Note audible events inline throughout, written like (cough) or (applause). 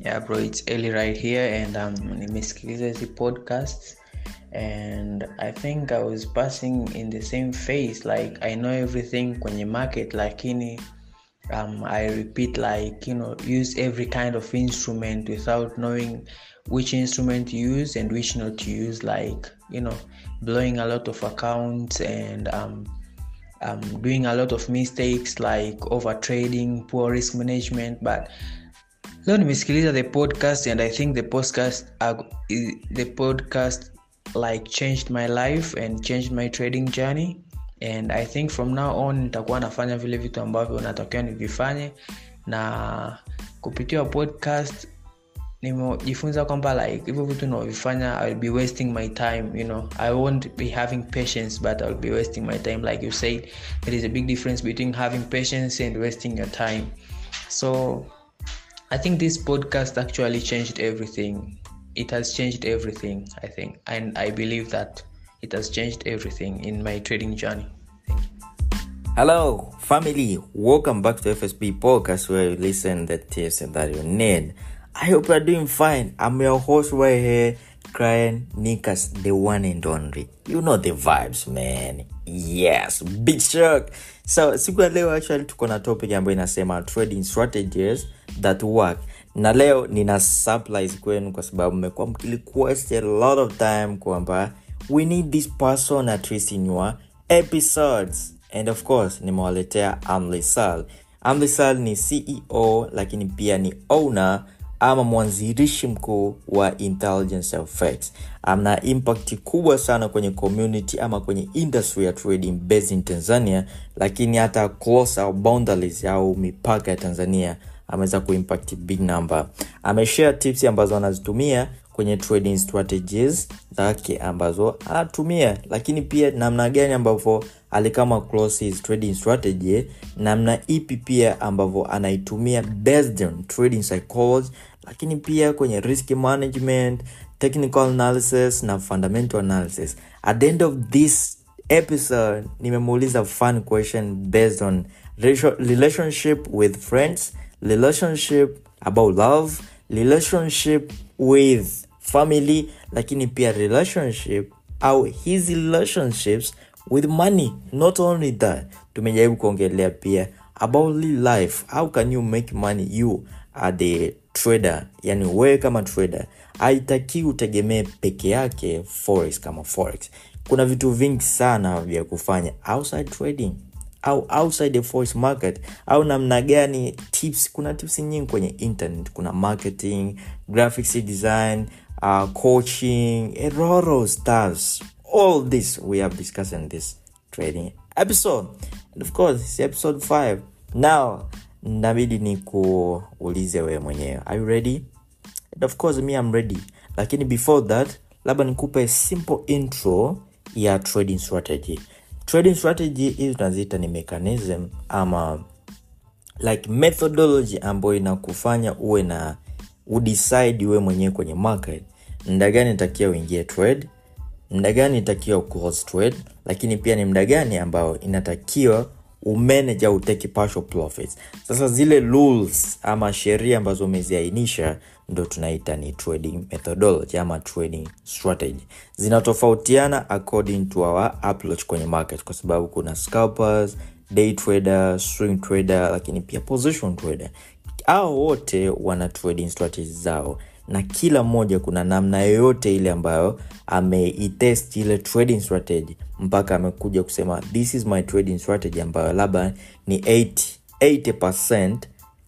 Yeah, bro, it's Eli right here and um, nimesikiliza hizi podcasts and I think I was passing in the same phase. Like I know everything when kwenye market lakini um, I repeat like you know use every kind of instrument without knowing which instrument to use and which not to use. Like you know blowing a lot of accounts and um, um, doing a lot of mistakes like over trading poor risk management. But leo nimesikiliza the podcast and i think the podcast uh, the podcast like changed my life and changed my trading journey. And i think from now on nitakuwa nafanya vile vitu ambavyo natakiwa nivifanye. Na kupitia podcast nimejifunza kwamba like hivyo vitu navyofanya iwill be wasting my time you know. I won't be having patience but iwill be wasting my time. Like you said there is a big difference between having patience and wasting your time. So i think this podcast actually changed everything it has changed everything i think and i believe that it has changed everything in my trading journey Hello, family. Welcome back to FSB Podcast where you listen the tips that you need. I hope you're doing fine. I'm your host right here, Crying Nikas, the one and only. You know the vibes, man. Yes, big shock. So siku ya leo actually tuko na topic ambayo inasema trading strategies that work. Na leo nina supplies kwenu kwa sababu mmekuwa mkiliquest a lot of time kwamba we need this person at in your episodes. And of course nimewaletea amlisal. Amlisal ni ceo lakini pia ni owner ama mwanzilishi mkuu wa intelligence effects ana impact kubwa sana kwenye community ama kwenye industry ya trading based in tanzania lakini hata close boundaries au mipaka ya tanzania ameweza kuimpact big number. Ameshare tips ambazo anazitumia kwenye trading strategies zake ambazo anatumia lakini pia namna gani ambavyo alikama trading strategy namna ipi pia ambavyo anaitumia based on trading psychology lakini pia kwenye risk management technical analysis na fundamental analysis. At the end of this episode nimemuuliza fun question based on relationship with friends relationship about love relationship with family lakini pia relationship au his relationships with money. Not only that tumejaribu kuongelea pia about life. How can you make money you are the trader yani wewe kama trader haitaki utegemee peke yake forex kama forex. Kuna vitu vingi sana vya kufanya outside trading au outside the forex market au namna gani tips. Kuna tips nyingi kwenye internet. Kuna marketing graphics design uh, coaching a stuffs all this we have discussed in this trading episode. And of course episode 5 now nabidi ni kuulize wewe mwenyewe. Are you ready? And of course me I'm ready. Lakini before that labda nikupe simple intro ya trading strategy. Trading strategy hizi tunaziita ni mechanism ama like methodology ambayo inakufanya uwe na udecide uwe mwenyewe kwenye market. Mda gani uingie trade? Mda itakiwa trade? Lakini pia ni mda gani ambayo inatakiwa umanage au partial profits. Sasa zile rules ama sheria ambazo umeziainisha ndo tunaita ni trading methodology ama trading strategy. Zinatofautiana according to our approach kwenye market kwa sababu kuna scalpers day trader swing trader lakini pia position trader. Hao wote wana trading strategy zao na kila mmoja kuna namna yoyote ile ambayo ameitest ile trading strategy. Mpaka amekuja kusema this is my trading strategy ambayo labda ni 80, 80%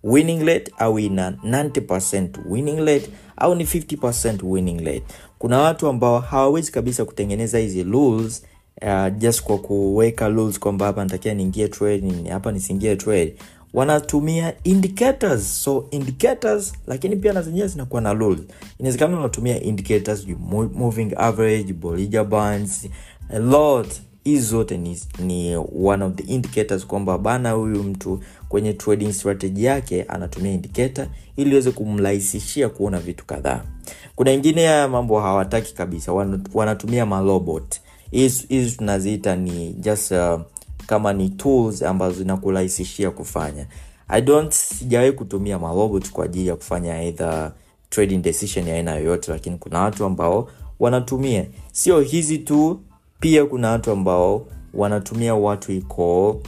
winning rate au ina 90% winning rate au ni 50% winning rate kuna watu ambao hawawezi kabisa kutengeneza hizi rules uh, just kwa kuweka rules kwamba hapa natakia niingie trade hapa nisiingie trade wanatumia indicators. So indicators lakini pia na zenyewe zinakuwa na rules. Inawezekana unatumia indicators moving average bollinger bands a lot. Hizi zote ni, ni one of the indicators kwamba bana huyu mtu kwenye trading strategy yake anatumia indicator ili iweze kumrahisishia kuona vitu kadhaa. Kuna ingine ya mambo hawataki kabisa wanatumia marobot hizi tunaziita ni just uh, kama ni tools ambazo zinakurahisishia kufanya. I don't sijawahi kutumia marobot kwa ajili ya kufanya either trading decision ya aina yoyote lakini kuna watu ambao wanatumia. Sio hizi tu pia kuna watu ambao wanatumia watu iko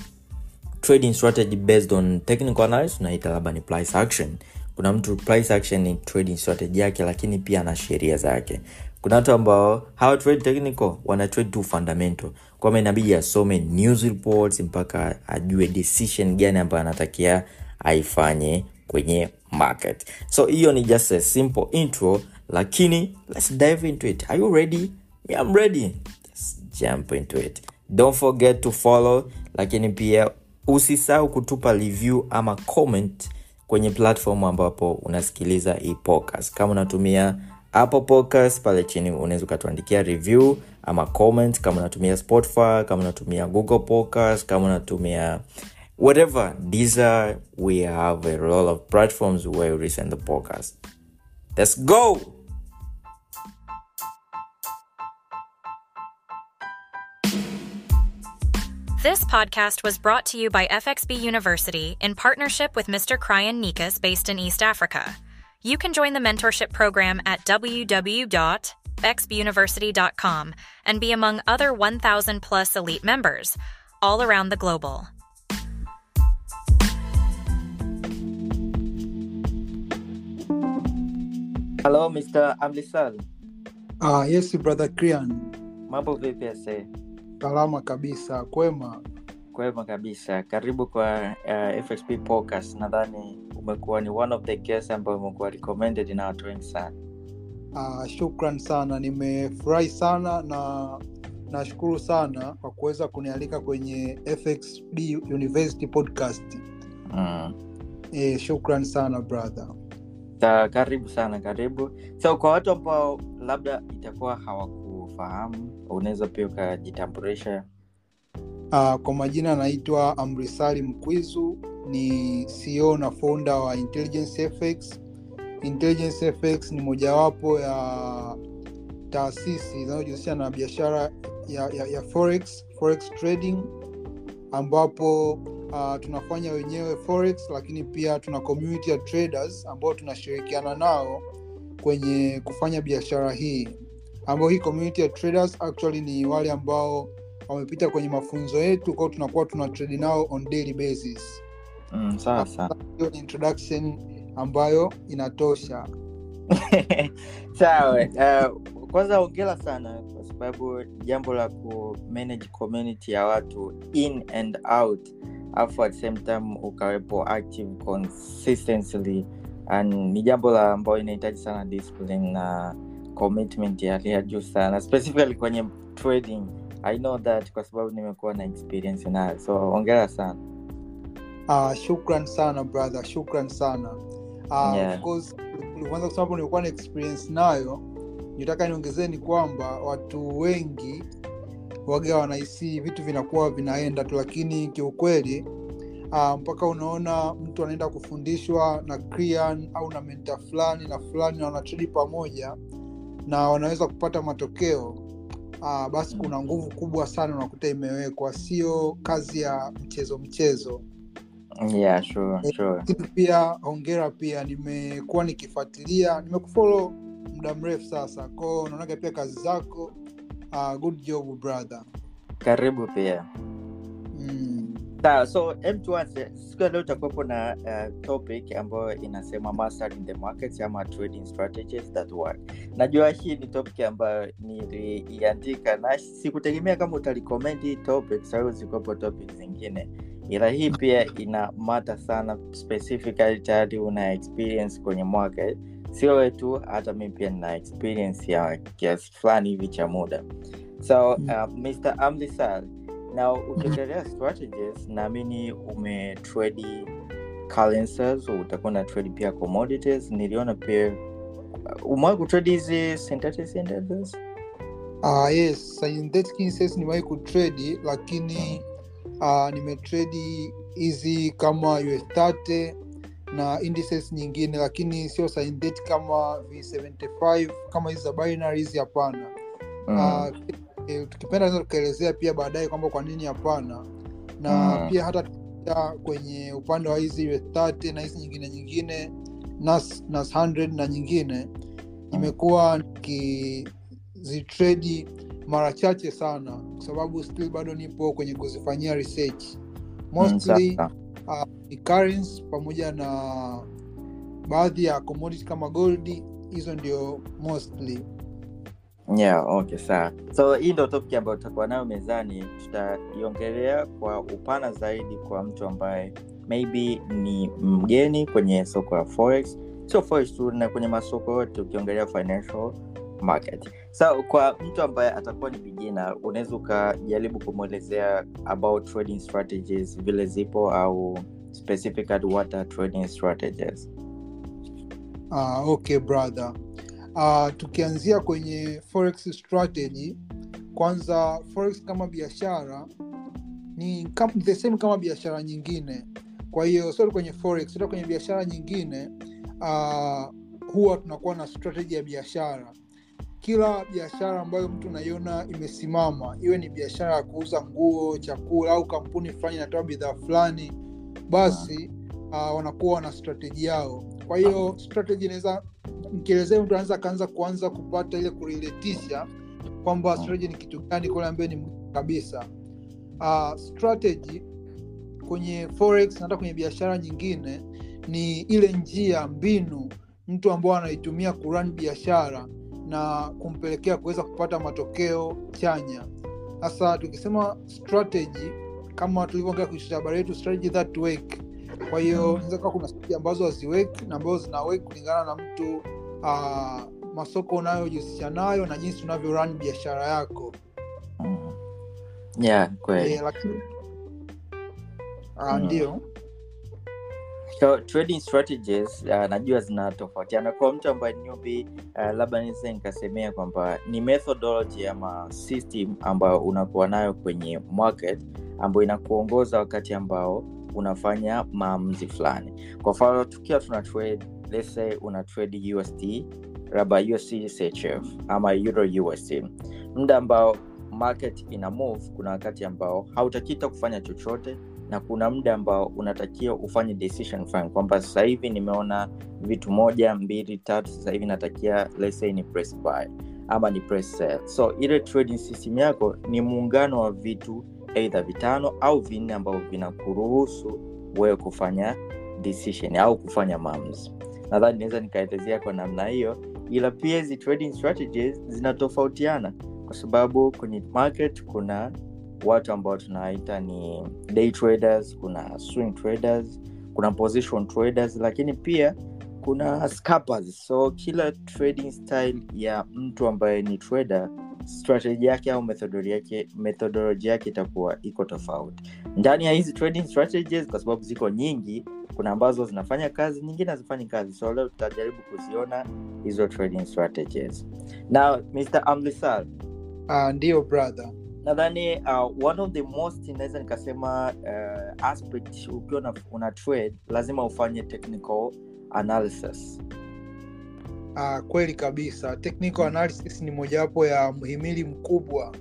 trading strategy based on technical analysis tunaita labda ni price action. Kuna mtu price action ni trading strategy yake lakini pia ana sheria zake. Kuna watu ambao hawa trade technical wana trade tu fundamental kwama inabidi asome news reports mpaka ajue decision gani ambayo anatakia aifanye kwenye market. So hiyo ni just a simple intro lakini let's dive into it. Are you ready? Me, I'm ready. Just jump into it. Don't forget to follow lakini pia usisahau kutupa review ama comment kwenye platform ambapo unasikiliza hii podcast. Kama unatumia apple podcast pale chini unaweza ukatuandikia review ama comment kama unatumia spotify kama unatumia google podcast kama unatumia whatever these are we have a lot of platforms where you listen the podcast let's go This podcast was brought to you by FXB University in partnership with Mr. Kryan Nikas based in East Africa. You can join the mentorship program at www.xbuniversity.com and be among other 1,000 plus elite members all around the global. hello mr amlisal Ah, yes brother Krian, mambo vipi ase? Salama kabisa, kwema. kwema kabisa. Karibu kwa uh, fxp podcast. Nadhani umekuwa ni one of the guests ambayo umekuwa recommended na watu wengi sana Ah, shukran sana, nimefurahi sana na nashukuru sana kwa kuweza kunialika kwenye FXB University podcast. mm. E, shukran sana brother. Ta, karibu sana karibu so kwa watu ambao labda itakuwa hawakufahamu unaweza pia ukajitambulisha Uh, kwa majina anaitwa Amrisali Mkwizu, ni CEO na founder wa Intelligence FX. Intelligence FX ni mojawapo ya taasisi zinazojihusisha na biashara ya, ya, ya forex, forex trading ambapo uh, tunafanya wenyewe forex, lakini pia tuna community ya traders ambao tunashirikiana nao kwenye kufanya biashara hii, ambao hii community ya traders actually ni wale ambao wamepita kwenye mafunzo yetu, kwao tunakuwa tuna trade nao on daily basis. mm, sawa sawa Hiyo introduction ambayo inatosha. (laughs) sawa uh, kwanza ongela sana kwa sababu jambo la ku manage community ya watu in and out alafu at same time ukawepo active consistently. And ni jambo la ambayo inahitaji sana discipline na commitment ya hali ya juu sana specifically kwenye trading. I know that kwa sababu nimekuwa na experience nayo. So ongera sana. Uh, shukran sana brother, shukran sana. Uh, Yeah. of course ulivyoanza kusema hapo nilikuwa na experience nayo nitaka niongezee ni kwamba watu wengi waga wanahisi vitu vinakuwa vinaenda tu lakini kiukweli uh, mpaka unaona mtu anaenda kufundishwa na Krian au na menta fulani na fulani na wanatredi pamoja na wanaweza kupata matokeo uh, basi kuna nguvu kubwa sana unakuta imewekwa sio kazi ya mchezo mchezo yeah sure sure. pia hongera pia nimekuwa nikifuatilia nimekufolo muda mrefu sasa. Kwao naonaga pia kazi zako uh, good job brother. Karibu pia. Mm. sawa so em siku ya leo utakuwepo na uh, topic ambayo inasema mastering the markets ama trading strategies that work. Najua hii ni topic ambayo niliiandika na sikutegemea kama utalikomendi hii topic sababu zikuwepo topic zingine ila hii pia ina mata sana specifically tayari una experience kwenye mwaka. Sio tu hata mi pia nina experience ya kiasi fulani hivi cha muda. So uh, mr amlisal na ukiongelea strategies naamini umetredi currencies utakuwa na trade pia commodities. Niliona pia umewahi kutrade hizi synthetic indices uh, yes synthetic ni nimewahi kutredi lakini uh, nimetredi hizi kama us30 na indices nyingine lakini sio synthetic kama v75 kama hizi za binary hizi hapana Mm. uh, tukipenda tukaelezea pia baadaye kwamba kwa nini hapana na Mm. pia hata kwenye upande wa hizi US30 na hizi nyingine nyingine nas, nas 100 na nyingine imekuwa nikizitredi mara chache sana kwa sababu still bado nipo kwenye kuzifanyia research. Mostly uh, currency pamoja na baadhi ya commodity kama gold hizo ndio mostly. Yeah okay sawa. So hii ndo topic ambayo tutakuwa nayo mezani. Tutaiongelea kwa upana zaidi kwa mtu ambaye maybe ni mgeni kwenye soko la forex. Sio forex tu na kwenye masoko yote ukiongelea financial market so kwa mtu ambaye atakuwa ni vijina unaweza ukajaribu kumwelezea about trading strategies vile zipo au specifically what are trading strategies. Uh, okay brother. Uh, tukianzia kwenye forex strategy kwanza forex kama biashara ni the same kama biashara nyingine. Kwa hiyo sio kwenye forex hata kwenye biashara nyingine uh, huwa tunakuwa na strategy ya biashara kila biashara ambayo mtu unaiona imesimama iwe ni biashara ya kuuza nguo chakula au kampuni fulani inatoa bidhaa fulani basi uh, wanakuwa na strateji yao. Kwa hiyo strateji inaweza mkielezea mtu anaweza akaanza kuanza kupata ile kuriletisha kwamba strategy ni kitu gani kule ambaye ni kabisa. Uh, strategy kwenye forex na hata kwenye biashara nyingine ni ile njia mbinu mtu ambao anaitumia kuran biashara na kumpelekea kuweza kupata matokeo chanya. Sasa tukisema strategy kama tulivyoongea kwenye habari yetu strategy that work. Kwa hiyo kuwa kuna strategy ambazo haziweki na ambazo zinaweki kulingana na mtu uh, masoko unayojihusisha nayo na jinsi unavyo run biashara yako. Mm. yeah kweli. E, lakini uh, Mm. ndio so trading strategies uh, najua zinatofautiana. Kwa mtu ambaye newbie uh, labda nise nikasemea kwamba ni methodology ama system ambayo unakuwa nayo kwenye market ambayo inakuongoza wakati ambao unafanya maamuzi fulani. Kwa mfano tukiwa tuna trade let's say una trade usd labda usd ama euro usd muda ambao market ina move kuna wakati ambao hautakita kufanya chochote na kuna muda ambao unatakiwa ufanye decision fine kwamba sasa hivi nimeona vitu moja mbili tatu sasa hivi natakia let's say ni press buy ama ni press sell. So ile trading system yako ni muungano wa vitu eidha vitano au vinne ambavyo vinakuruhusu wewe kufanya decision au kufanya maamuzi. Nadhani naweza nikaelezea kwa namna hiyo ila pia hizi trading strategies zinatofautiana. Kwa sababu kwenye market kuna watu ambao tunaita ni day traders kuna swing traders kuna position traders lakini pia kuna scappers. so kila trading style ya mtu ambaye ni trader strategy yake au methodology yake itakuwa iko tofauti. Ndani ya hizi trading strategies kwa sababu ziko nyingi kuna ambazo zinafanya kazi nyingine hazifanyi kazi. So leo tutajaribu kuziona hizo trading strategies. Now mr amlisal. Uh, ndio brother nadhani uh, one of the most inaweza nikasema uh, aspect ukiwa una, una trade lazima ufanye technical analysis. Uh, kweli kabisa. Technical analysis ni mojawapo ya mhimili mkubwa.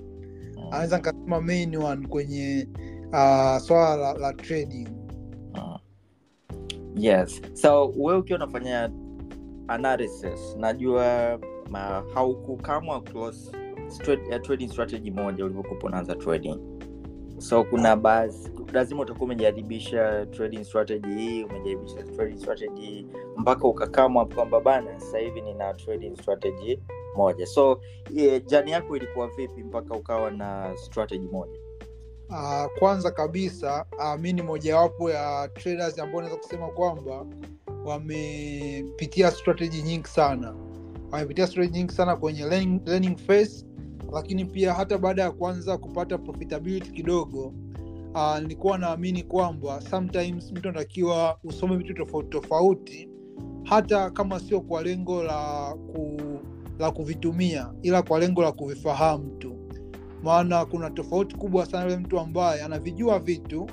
Mm, anaweza nikasema main one kwenye uh, swala la, la trading. Mm. yes. So we ukiwa unafanya analysis najua uh, haukukamwa close uh, trading strategy moja ulivyokupa unaanza trading. So kuna baadhi lazima utakuwa umejaribisha trading strategy hii umejaribisha trading strategy hii mpaka ukakamwa kwamba bana sasa hivi nina trading strategy moja. So yeah, jani yako ilikuwa vipi mpaka ukawa na strategy moja? Uh, kwanza kabisa uh, mi ni mojawapo ya traders ambao naweza kusema kwamba wamepitia strategy nyingi sana. Wamepitia strategy nyingi sana kwenye learning phase lakini pia hata baada ya kuanza kupata profitability kidogo uh, nilikuwa naamini kwamba sometimes mtu anatakiwa usome vitu tofauti tofauti hata kama sio kwa lengo la ku, la kuvitumia ila kwa lengo la kuvifahamu tu. Maana kuna tofauti kubwa sana yule mtu ambaye anavijua vitu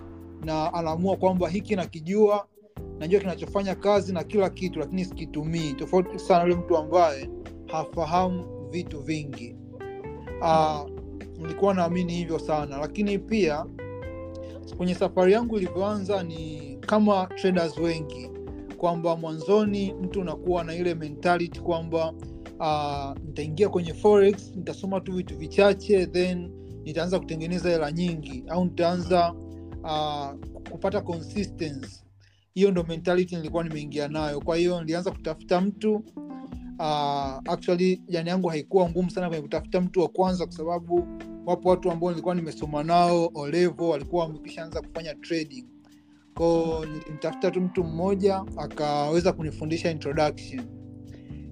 na anaamua kwamba hiki nakijua najua kinachofanya kazi na kila kitu lakini sikitumii. Tofauti sana yule mtu ambaye hafahamu vitu vingi uh, nilikuwa naamini hivyo sana. Lakini pia kwenye safari yangu ilivyoanza ni kama traders wengi. Kwamba mwanzoni mtu unakuwa na ile mentality kwamba uh, nitaingia kwenye forex nitasoma tu vitu vichache then nitaanza kutengeneza hela nyingi au nitaanza uh, kupata consistency. Hiyo ndo mentality nilikuwa nimeingia nayo. Kwa hiyo nilianza kutafuta mtu uh, actually jani yangu haikuwa ngumu sana kwenye kutafuta mtu wa kwanza kwa sababu wapo watu ambao nilikuwa nimesoma nao olevo walikuwa wamekishaanza kufanya trading. Ko nilimtafuta tu mtu mmoja akaweza kunifundisha introduction.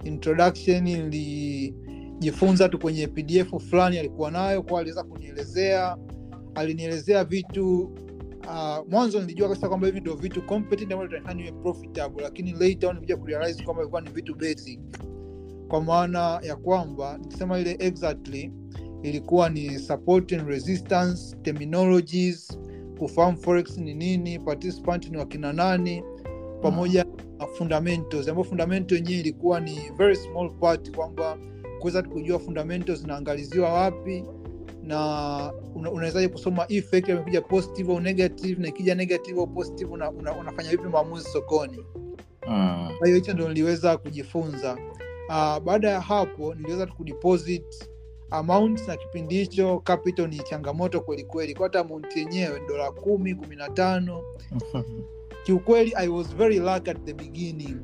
Introduction nilijifunza tu kwenye pdf fulani alikuwa nayo kwa aliweza kunielezea. Alinielezea vitu uh, mwanzo nilijua kabisa kwamba hivi ndio vitu competent ambavyo vitanifanya niwe profitable lakini later nilikuja kurealize kwamba ilikuwa ni vitu basic kwa maana ya kwamba nikisema ile exactly ilikuwa ni support and resistance terminologies kufahamu forex ni nini participant ni wakina nani pamoja na fundamentals ambayo fundamento yenyewe ilikuwa ni very small part kwamba kuweza kujua fundamentals zinaangaliziwa wapi na una- unawezaje kusoma effect amekuja positive au negative na ikija negative au positive una, una, unafanya vipi maamuzi sokoni mm. kwa hiyo hicho ndo niliweza kujifunza uh, baada ya hapo niliweza kudeposit amount na kipindi hicho capital ni changamoto kwelikweli kwa hata amount yenyewe ni dola kumi kumi na tano. (laughs) Kiukweli i was very luck at the beginning.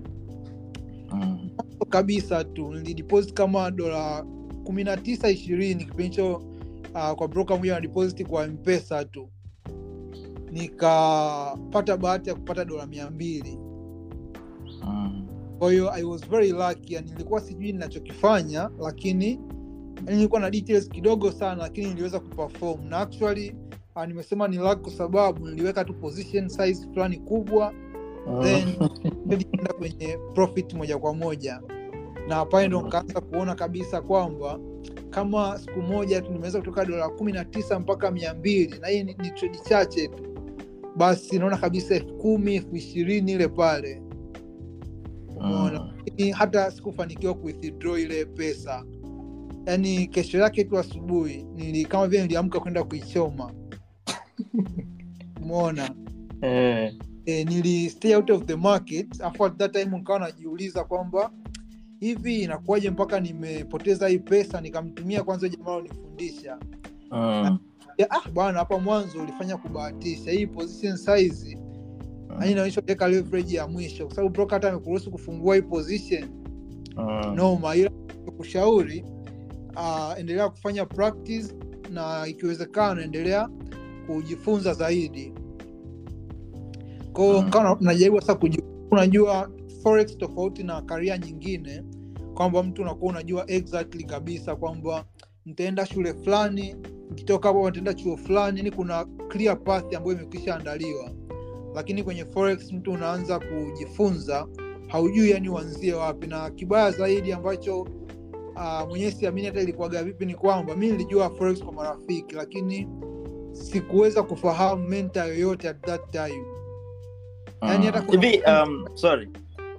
Mm. kabisa tu nilideposit kama dola kumi na tisa ishirini kipindi hicho uh, kwa broker moja nadeposit kwa mpesa tu. Nikapata bahati ya kupata dola mia mbili. Mm. Kwa hiyo i was very lucky yani nilikuwa sijui ninachokifanya lakini yani nilikuwa na details kidogo sana lakini niliweza kuperform. Na actually uh, nimesema ni luck kwa sababu niliweka tu position size fulani kubwa then nilienda kwenye profit moja kwa moja. Na pale ndo nikaanza kuona kabisa kwamba kama siku moja tu nimeweza kutoka dola kumi na tisa mpaka mia mbili na hii ni, ni tredi chache tu. Basi naona kabisa elfu kumi elfu ishirini ile pale umeona? Mm. lakini hata sikufanikiwa kuwithdraw ile pesa. Yaani kesho yake tu asubuhi nili kama vile niliamka kwenda kuichoma. (laughs) Umeona? Eh, e, nili stay out of the market afu at that time nikawa najiuliza kwamba hivi inakuwaje mpaka nimepoteza hii pesa nikamtumia kwanza jamaa unifundisha mm. ah bwana hapa mwanzo ulifanya kubahatisha. Hii position size mm. inaonyesha uweka leverage ya mwisho kwa sababu broker hata amekuruhusu kufungua hii position Mm. noma ila kushauri uh, endelea kufanya practice na ikiwezekana endelea kujifunza zaidi kwao Mm. mm. najaribu sasa unajua forex tofauti na karia nyingine kwamba mtu unakuwa unajua exactly kabisa kwamba nitaenda shule fulani nikitoka hapo nitaenda chuo fulani yani kuna clear path ambayo imekwisha andaliwa lakini kwenye forex mtu unaanza kujifunza haujui yani uanzie wapi. Na kibaya zaidi ambacho uh, mwenyewe siamini hata ilikuwaga vipi ni kwamba mi nilijua forex kwa marafiki lakini sikuweza kufahamu menta yoyote at that time. Yani hata Mm. hivi um, sorry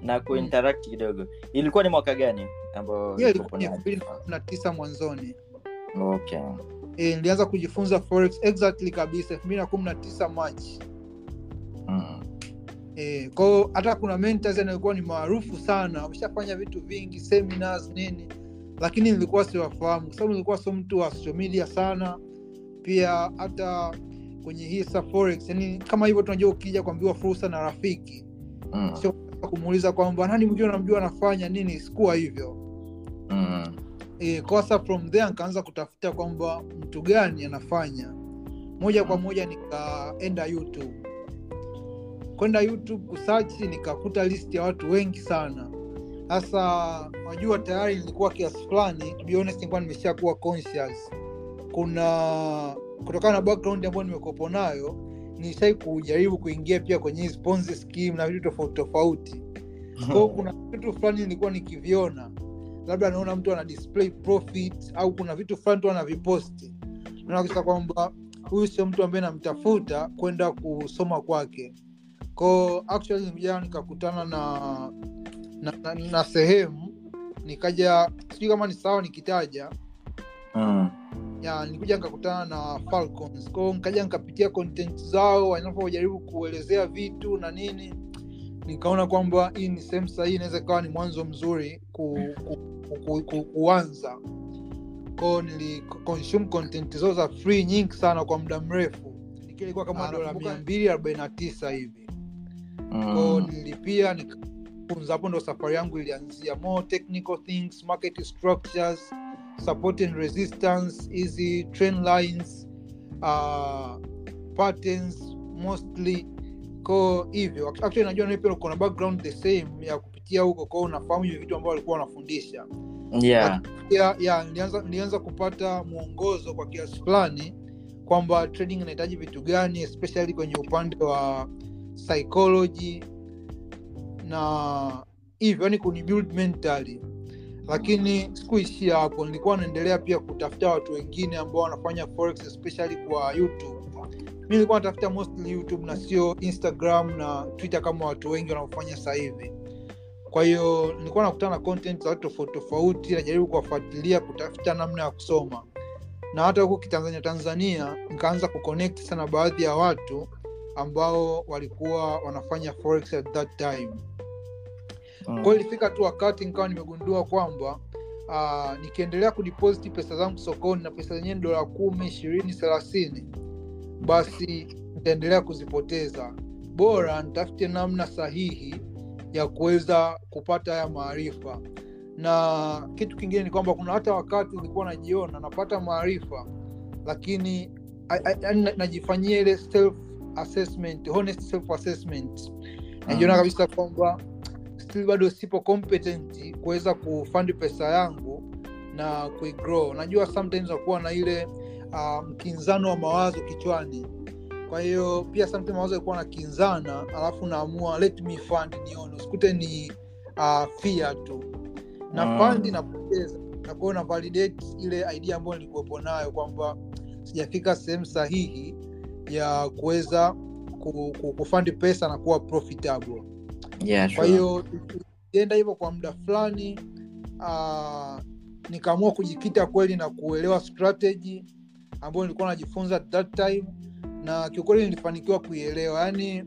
na kuinteract kidogo. Ilikuwa ni mwaka gani ambao ilikuwa ni elfu mbili na kumi na tisa mwanzoni. Okay. E, nilianza kujifunza forex exactly kabisa elfu mbili na kumi na tisa machi mm. E, kwao hata kuna mentors anayokuwa ni maarufu sana wameshafanya vitu vingi seminars nini. Lakini nilikuwa siwafahamu kwa sababu nilikuwa sio mtu wa social media sana. Pia hata kwenye hii forex yani kama hivyo tunajua ukija kuambiwa fursa na rafiki Mm. sio kumuuliza kwamba nani mwingine unamjua anafanya nini? Sikuwa hivyo. Mm. e, kosa from there nikaanza kutafuta kwamba mtu gani anafanya. Moja kwa moja nikaenda youtube kwenda youtube kusachi nikakuta list ya watu wengi sana. Sasa najua tayari nilikuwa kiasi fulani nilikuwa nimeshakuwa conscious. Kuna kutokana na background ambayo nimekopo nayo nishai kujaribu kuingia pia kwenye hizi scheme na vitu tofauti tofauti. Kwao kuna vitu fulani nilikuwa nikiviona. Labda naona mtu ana display profit au kuna vitu fulani tu anaviposti. Naona kabisa kwamba huyu sio mtu ambaye namtafuta kwenda kusoma kwake ko actually nimejaa nikakutana na na, na, na sehemu nikaja sijui kama ni sawa nikitaja. Mm. ya nilikuja nikakutana na Falcons. Kwao nikaja nikapitia content zao wanapojaribu kuelezea vitu na nini. Nikaona kwamba hii ni sehemu sahihi inaweza ikawa ni mwanzo mzuri ku, ku, ku, ku, ku, kuanza. Koo nili content zao za free nyingi sana kwa muda mrefu. Nikiwa ilikuwa kama dola mia mbili arobaini na tisa hivi kwao Mm. nilipia nikafunza hapo ndo safari yangu ilianzia. More technical things market structures support and resistance hizi train lines uh, patterns mostly. Ko hivyo actually najua nawe pia uko background the same ya kupitia huko kwao unafahamu hivyo vitu ambao walikuwa wanafundisha. Yeah. Nilianza kupata mwongozo kwa kiasi fulani kwamba trading inahitaji vitu gani especially kwenye upande wa psychology na hivyo yani kunibuild mentally. Lakini sikuishia hapo nilikuwa naendelea pia kutafuta watu wengine ambao wanafanya forex especially kwa youtube. Mi nilikuwa natafuta mostly youtube na sio instagram na twitter kama watu wengi wanaofanya sasa hivi. Kwa hiyo nilikuwa nakutana na content za watu tofauti tofauti najaribu kuwafuatilia kutafuta namna ya kusoma. Na hata huku kitanzania tanzania nikaanza kuconnect sana baadhi ya watu ambao walikuwa wanafanya forex at that time. Mm. kwao ilifika tu wakati nikawa nimegundua kwamba uh, nikiendelea kudipositi pesa zangu sokoni na pesa zenyewe dola kumi ishirini thelathini basi nitaendelea kuzipoteza. Bora nitafute namna sahihi ya kuweza kupata haya maarifa. Na kitu kingine ni kwamba kuna hata wakati ulikuwa najiona napata maarifa lakini yaani na- najifanyia ile self assessment honest self assessment najiona Mm. kabisa kwamba still bado sipo competent kuweza kufandi pesa yangu na kuigrow. Najua sometimes nakuwa na ile mkinzano mkinzano wa mawazo kichwani. Kwa hiyo pia sometimes mawazo yalikuwa nakinzana alafu naamua let me fund nione. Usikute ni uh, fear tu. Na Mm. napoteza na kwao na validate ile idea ambayo nilikuwepo nayo kwamba sijafika sehemu sahihi ya kuweza ku- ku- kufandi pesa na kuwa profitable. Yeah kwa hiyo ienda hivyo kwa muda fulani uh, nikaamua kujikita kweli na kuelewa strategy ambayo nilikuwa najifunza at that time na kiukweli nilifanikiwa kuielewa. Yaani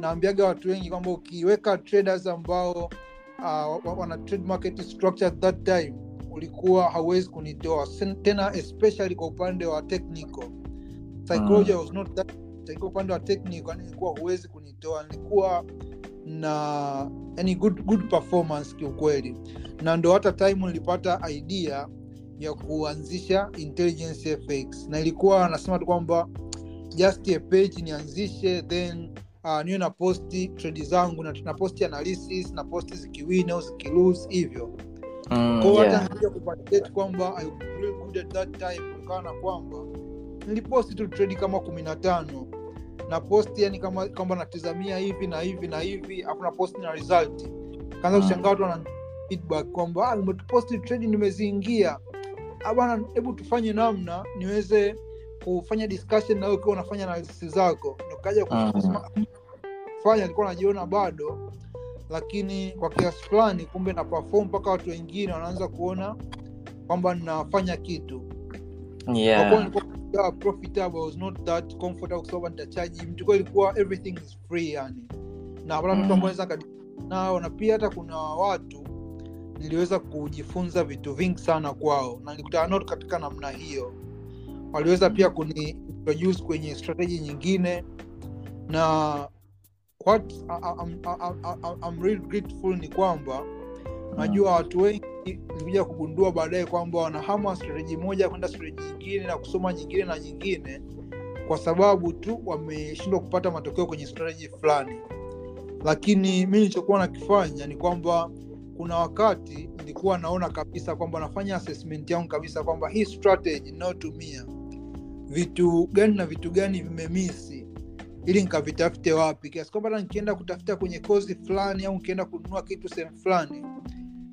naambiaga watu wengi kwamba ukiweka traders ambao uh, wana trade market structure that time ulikuwa hauwezi kunitoa. Tena especially kwa upande wa technical psychology was not that Kwa upande wa technique yani ilikuwa huwezi kunitoa. Nilikuwa na yani good, good performance kiukweli. Na ndo hata time nilipata idea ya kuanzisha intelligence fx na ilikuwa anasema tu kwamba just a page nianzishe then uh, niwe na posti trade zangu na na posti analysis na posti zikiwin au zikilose hivyo. Mm, kwao yeah. hata kuvalidate kwamba I really good at that time kutokana na kwamba niliposti tu trade kama kumi na tano. Na post yani kama kwamba natizamia hivi na hivi na hivi afu na post na result. Kaanza Mm. kushangaa watu wana feedback kwamba ah, umetuposti trade nimeziingia. Bana hebu tufanye namna niweze kufanya discussion na wewe ukiwa unafanya analysis zako. Nikaja kufanya alikuwa anajiona bado lakini kwa kiasi fulani kumbe na perform mpaka watu wengine wanaanza kuona kwamba ninafanya kitu yeah. profitable was not that comfortable kwa sababu nitachaji mtu. Kwa ilikuwa everything is free yani. Na wala mtu Mm. ambao naweza nao na pia hata kuna watu niliweza kujifunza vitu vingi sana kwao. Na nilikutana nao katika namna hiyo. Waliweza pia kuni introduce kwenye strategy nyingine. Na what I, I, I, I, I, I'm really grateful ni kwamba najua watu wengi nilikuja kugundua baadaye kwamba wanahama strategy moja kwenda strategy nyingine na kusoma nyingine na nyingine kwa sababu tu wameshindwa kupata matokeo kwenye strategy fulani. Lakini mi nilichokuwa nakifanya ni kwamba kuna wakati nilikuwa naona kabisa kwamba nafanya assessment yangu kabisa kwamba hii strategy inayotumia vitu gani na vitu gani vimemisi ili nikavitafute wapi. Kiasi kwamba hata nikienda kutafuta kwenye kozi fulani au nikienda kununua kitu sehemu fulani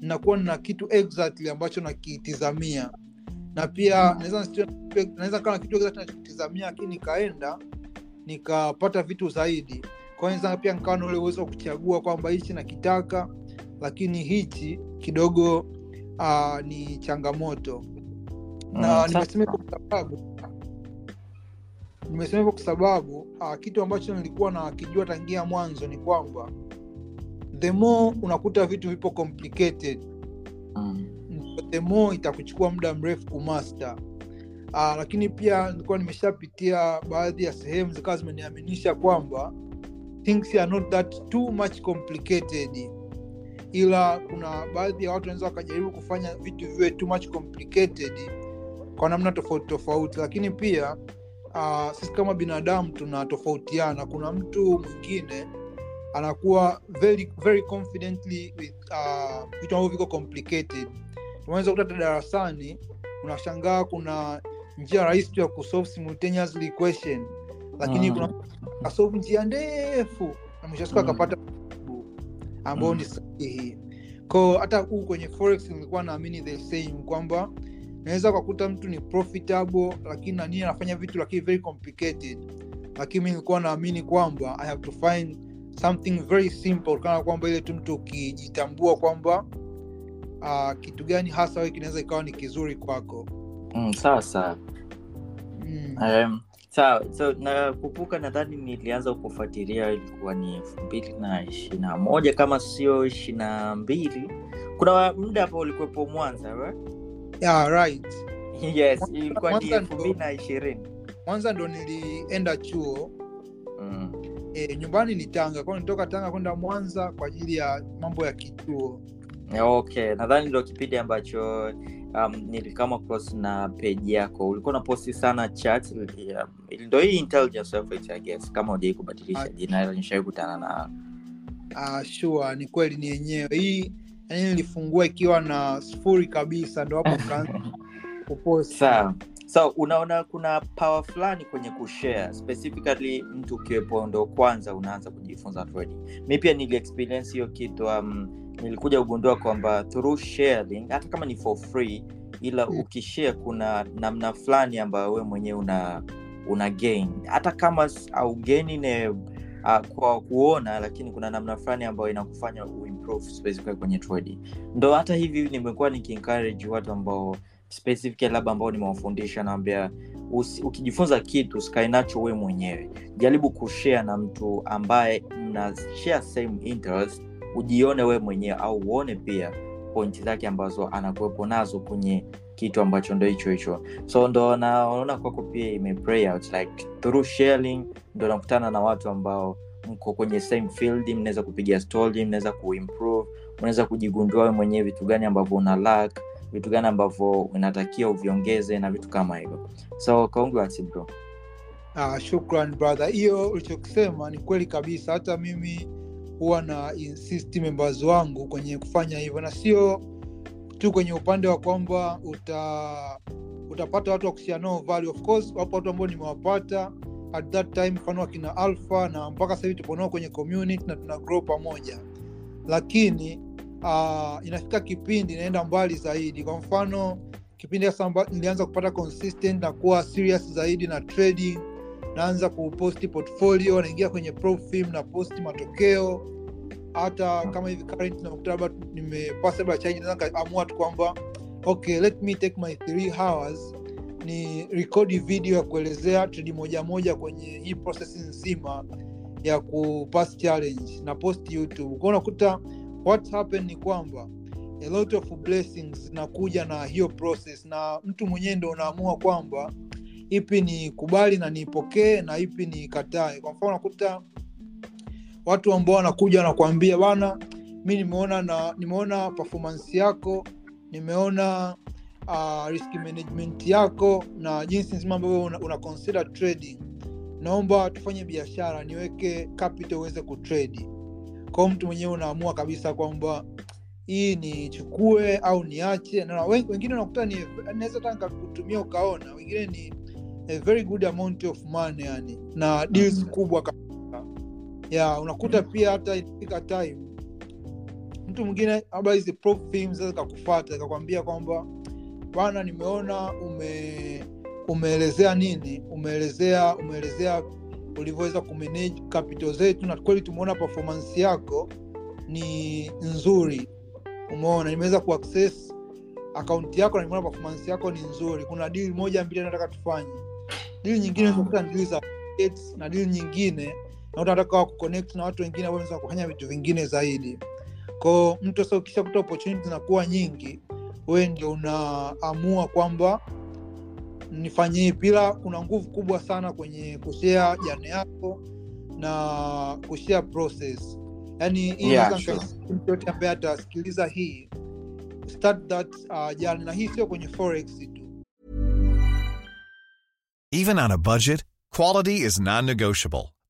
nakuwa na kitu exactly ambacho nakitizamia. Na pia naweza kaa na kitu exactly nachokitizamia lakini nikaenda nikapata vitu zaidi. Kwanza pia nikawa na ule uwezo wa kuchagua kwamba hichi nakitaka lakini hichi kidogo uh, ni changamoto. Na Mm, nimesema hivyo kwa sababu nimesema hivyo kwa sababu uh, kitu ambacho nilikuwa nakijua tangia mwanzo ni kwamba the more unakuta vitu vipo complicated Mm. the more itakuchukua muda mrefu kumaster. Uh, lakini pia nilikuwa nimeshapitia baadhi ya sehemu zikawa zimeniaminisha kwamba things are not that too much complicated. Ila kuna baadhi ya watu wanaweza wakajaribu kufanya vitu viwe too much complicated kwa namna tofauti tofauti. Lakini pia uh, sisi kama binadamu tunatofautiana. Kuna mtu mwingine anakuwa very, very confidently with uh, ambavyo viko complicated unaweza kuta darasani unashangaa kuna njia rahisi tu ya kusolve simultaneously question lakini Mm. kuna asolve njia ndefu na mwisho siku Mm. akapata ambao Mm. ni sahihi ko hata huu kwenye forex nilikuwa naamini the same kwamba naweza ukakuta mtu ni profitable lakini nanii anafanya vitu lakini very complicated lakini mi nilikuwa naamini kwamba i have to find something very simple kana kwamba ile tu mtu ukijitambua kwamba uh, kitu gani hasa wewe kinaweza ikawa ni kizuri kwako Mm, sawa sawa mm. um, sawa so nakumbuka nadhani nilianza kufuatilia ilikuwa ni elfu mbili na ishiri na moja kama sio ishiri na mbili kuna muda hapo ulikuwepo mwanza right? yeah, right (laughs) yes ilikuwa ni elfu mbili na ishirini mwanza ndo nilienda chuo mm. E, nyumbani ni tanga. Kwao nitoka tanga kwenda mwanza kwa ajili ya mambo ya kituo. okay nadhani ndo kipindi ambacho um, nilikama cross na peji yako. Ulikuwa na posti sana chat um, ndo hii intelligence effect, I guess kama ujai kubadilisha Ah. jina ilo nishawai kutana na uh, sure ni kweli ni yenyewe. Hii yani nilifungua ikiwa na sifuri kabisa ndo hapo kaanza (laughs) kupost. Sawa so unaona kuna power fulani kwenye kushare. Specifically mtu ukiwepo ndo kwanza unaanza kujifunza trading. Mi pia niliexperience hiyo kitu um, nilikuja kugundua kwamba through sharing hata kama ni for free ila Mm. ukishare kuna namna fulani ambayo we mwenyewe una una gain. Hata kama au ne uh, kwa kuona lakini kuna namna fulani ambayo inakufanya uimprove specifically kwenye trading. Ndo hata hivi nimekuwa nikiencourage watu ambao specifically labda ambao nimewafundisha naambia ukijifunza kitu usikae nacho we mwenyewe. Jaribu kushare na mtu ambaye mna share same interest ujione we mwenyewe au uone pia pointi zake ambazo anakuwepo nazo kwenye kitu ambacho ndo hicho hicho. So ndo naona kwako pia ime like ndo nakutana na watu ambao mko kwenye same field mnaweza kupiga story mnaweza kuimprove unaweza kujigundua we mwenyewe vitu gani ambavyo una lack vitu gani ambavyo unatakiwa uviongeze na vitu kama hivyo. So bro? Ah, shukran brother. Hiyo ulichokisema ni kweli kabisa. Hata mimi huwa na insist wangu kwenye kufanya hivyo na sio tu kwenye upande wa kwamba uta utapata watu wa of course wapo watu ambao nimewapata at that time mfano wakina alpha na mpaka sahivi tuponao kwenye community na tuna grow pamoja. Lakini uh, inafika kipindi inaenda mbali zaidi. Kwa mfano kipindi sasa nilianza kupata consistent na kuwa serious zaidi na trading naanza kuposti portfolio naingia kwenye profim na posti matokeo. Hata kama hivi current nakuta labda nimepasa chaji naweza nikaamua tu kwamba okay let me take my three hours ni rekodi video ya kuelezea tredi moja moja kwenye hii process nzima ya kupass challenge na post youtube. Kwao unakuta what happen ni kwamba a lot of blessings zinakuja na hiyo process na mtu mwenyewe ndo unaamua kwamba ipi ni kubali na niipokee na ipi ni katae kwa mfano unakuta watu ambao wanakuja wanakuambia bana mi nimeona na nimeona performance yako nimeona uh, risk management yako na jinsi nzima ambavyo una, una trading. Naomba tufanye biashara niweke capital uweze kutrade kwao mtu mwenyewe unaamua kabisa kwamba hii nichukue au niache. Na wen- wengine unakuta ni naweza hata nikakutumia ukaona. Wengine ni a very good amount of money yani na deals mm-hmm. kubwa kabisa. Ya unakuta pia hata ifika time mtu mwingine labda hizi kakufata kakwambia kwamba bana nimeona ume umeelezea nini? Umeelezea umeelezea ulivyoweza kumanage capital zetu na kweli tumeona performance yako ni nzuri. Umeona nimeweza kuaccess akaunti yako na nimeona performance yako ni nzuri. Kuna dili moja mbili nataka tufanye. Dili nyingine unakuta ni za na dili nyingine na unataka kuconnect na watu wengine ambao wanaweza kufanya vitu vingine zaidi. Kwao mtu sasa ukishakuta opportunity zinakuwa nyingi wewe ndio unaamua kwamba nifanye hii pila. Kuna nguvu kubwa sana kwenye kushea jane yako na kushea process. Yani Yeah, sure. mtu yote ambaye atasikiliza hii. Start that uh, jane na hii sio kwenye forex tu. Even on a budget, quality is non-negotiable.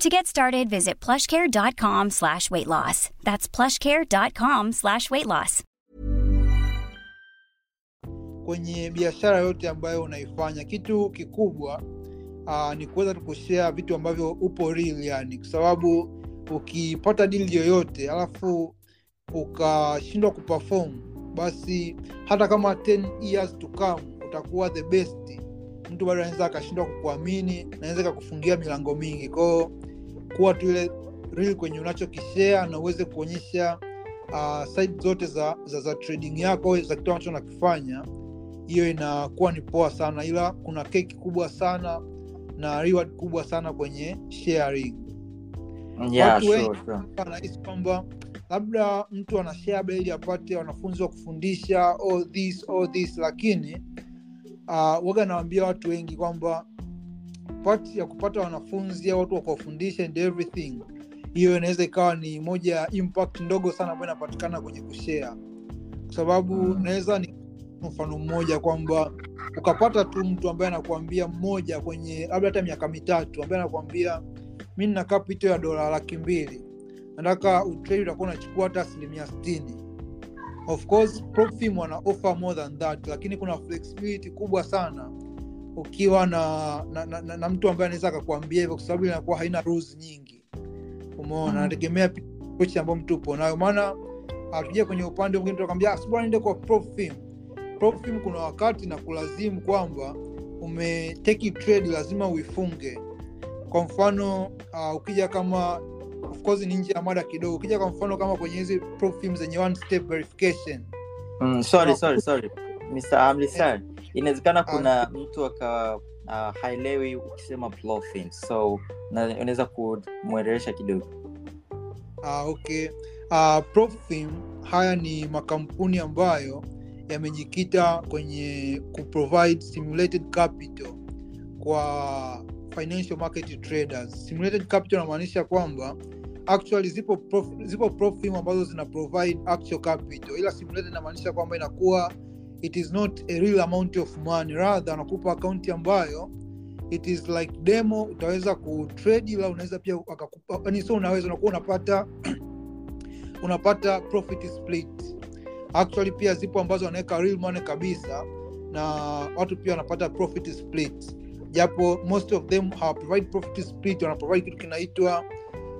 To get started, visit plushcare.com slash weight loss. That's plushcare.com slash weight loss. kwenye biashara yote ambayo unaifanya kitu kikubwa uh, ni kuweza kushare vitu ambavyo upo real yani kwa sababu ukipata dili yoyote alafu ukashindwa kuperform basi hata kama 10 years to come utakuwa the best mtu bado anaweza akashindwa kukuamini naweza kakufungia milango mingi kwao kuwa tu ile real kwenye unachokishea na uweze kuonyesha uh, side zote za, za, za trading yako za kitu ambacho nakifanya hiyo inakuwa ni poa sana ila kuna keki kubwa sana na reward kubwa sana kwenye sharing Yeah, watu wengi sure. kwamba labda mtu anashare labda ili apate wanafunzi wa kufundisha all this, all this lakini uh, waga nawambia watu wengi kwamba part ya kupata wanafunzi au watu wa kuwafundisha and everything hiyo inaweza ikawa ni moja ya impact ndogo sana ambayo inapatikana kwenye kushare kwa sababu Mm. naweza ni mfano mmoja kwamba ukapata tu mtu ambaye anakuambia mmoja kwenye labda hata miaka mitatu ambaye anakuambia mi nina kapito ya dola laki mbili nataka utrade utakuwa unachukua hata asilimia sitini of course Profim wana offer more than that lakini kuna flexibility kubwa sana ukiwa na na, na, na, na mtu ambaye anaweza akakuambia hivyo kwa sababu inakuwa haina rules nyingi umeona Mm. nategemea pia approach mtu upo nayo maana hatuja kwenye upande mwingine tunakwambia sibora niende kwa Profim Profim kuna wakati na kulazimu kwamba umeteki trade lazima uifunge kwa mfano uh, ukija kama of course ni nje ya mada kidogo ukija kwa mfano kama kwenye hizi Profim zenye one step verification mm, sorry No. sorry sorry Mr. Amlisar inawezekana Ah. kuna mtu akawa uh, haelewi ukisema plothin so unaweza kumwelewesha kidogo uh, okay. Uh, Profim haya ni makampuni ambayo yamejikita kwenye kuprovide simulated capital kwa financial market traders. Simulated capital inamaanisha kwamba actually zipo prof, zipo Profim ambazo zina provide actual capital, ila simulated inamaanisha kwamba inakuwa it is not a real amount of money, rather anakupa akaunti ambayo it is like demo, utaweza kutrade, la unaweza pia akakupa, sio unaweza, unakuwa unapata (clears throat) unapata profit split. Actually pia zipo ambazo wanaweka real money kabisa na watu pia wanapata profit split, japo most of them hawaprovide profit split, wanaprovide kitu kinaitwa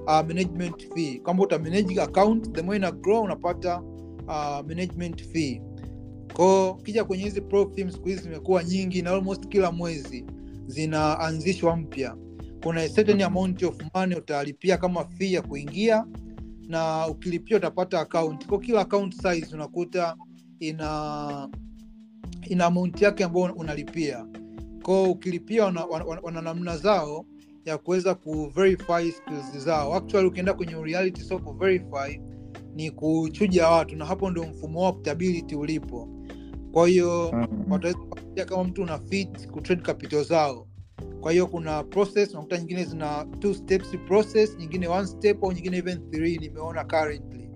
uh, management fee. kwamba uta account, the more ina unapata uh, management fee. Kwa Ukija kwenye hizi profim siku hizi zimekuwa nyingi na almost kila mwezi zinaanzishwa mpya. Kuna amount of money utalipia kama fee ya kuingia na ukilipia utapata account. Kwa kila account size unakuta ina ina amount yake ambayo unalipia. kwao. ukilipia wana, wana, wana namna zao ya kuweza kuverify skills zao. Actually ukienda kwenye reality so kuverify ni kuchuja watu, na hapo ndio mfumo wa profitability ulipo. Kwa hiyo mm. wataweza kuangalia kama mtu una fit kutrade capital zao. Kwa hiyo kuna process, unakuta nyingine zina two steps process, nyingine one step au nyingine even three, nimeona currently.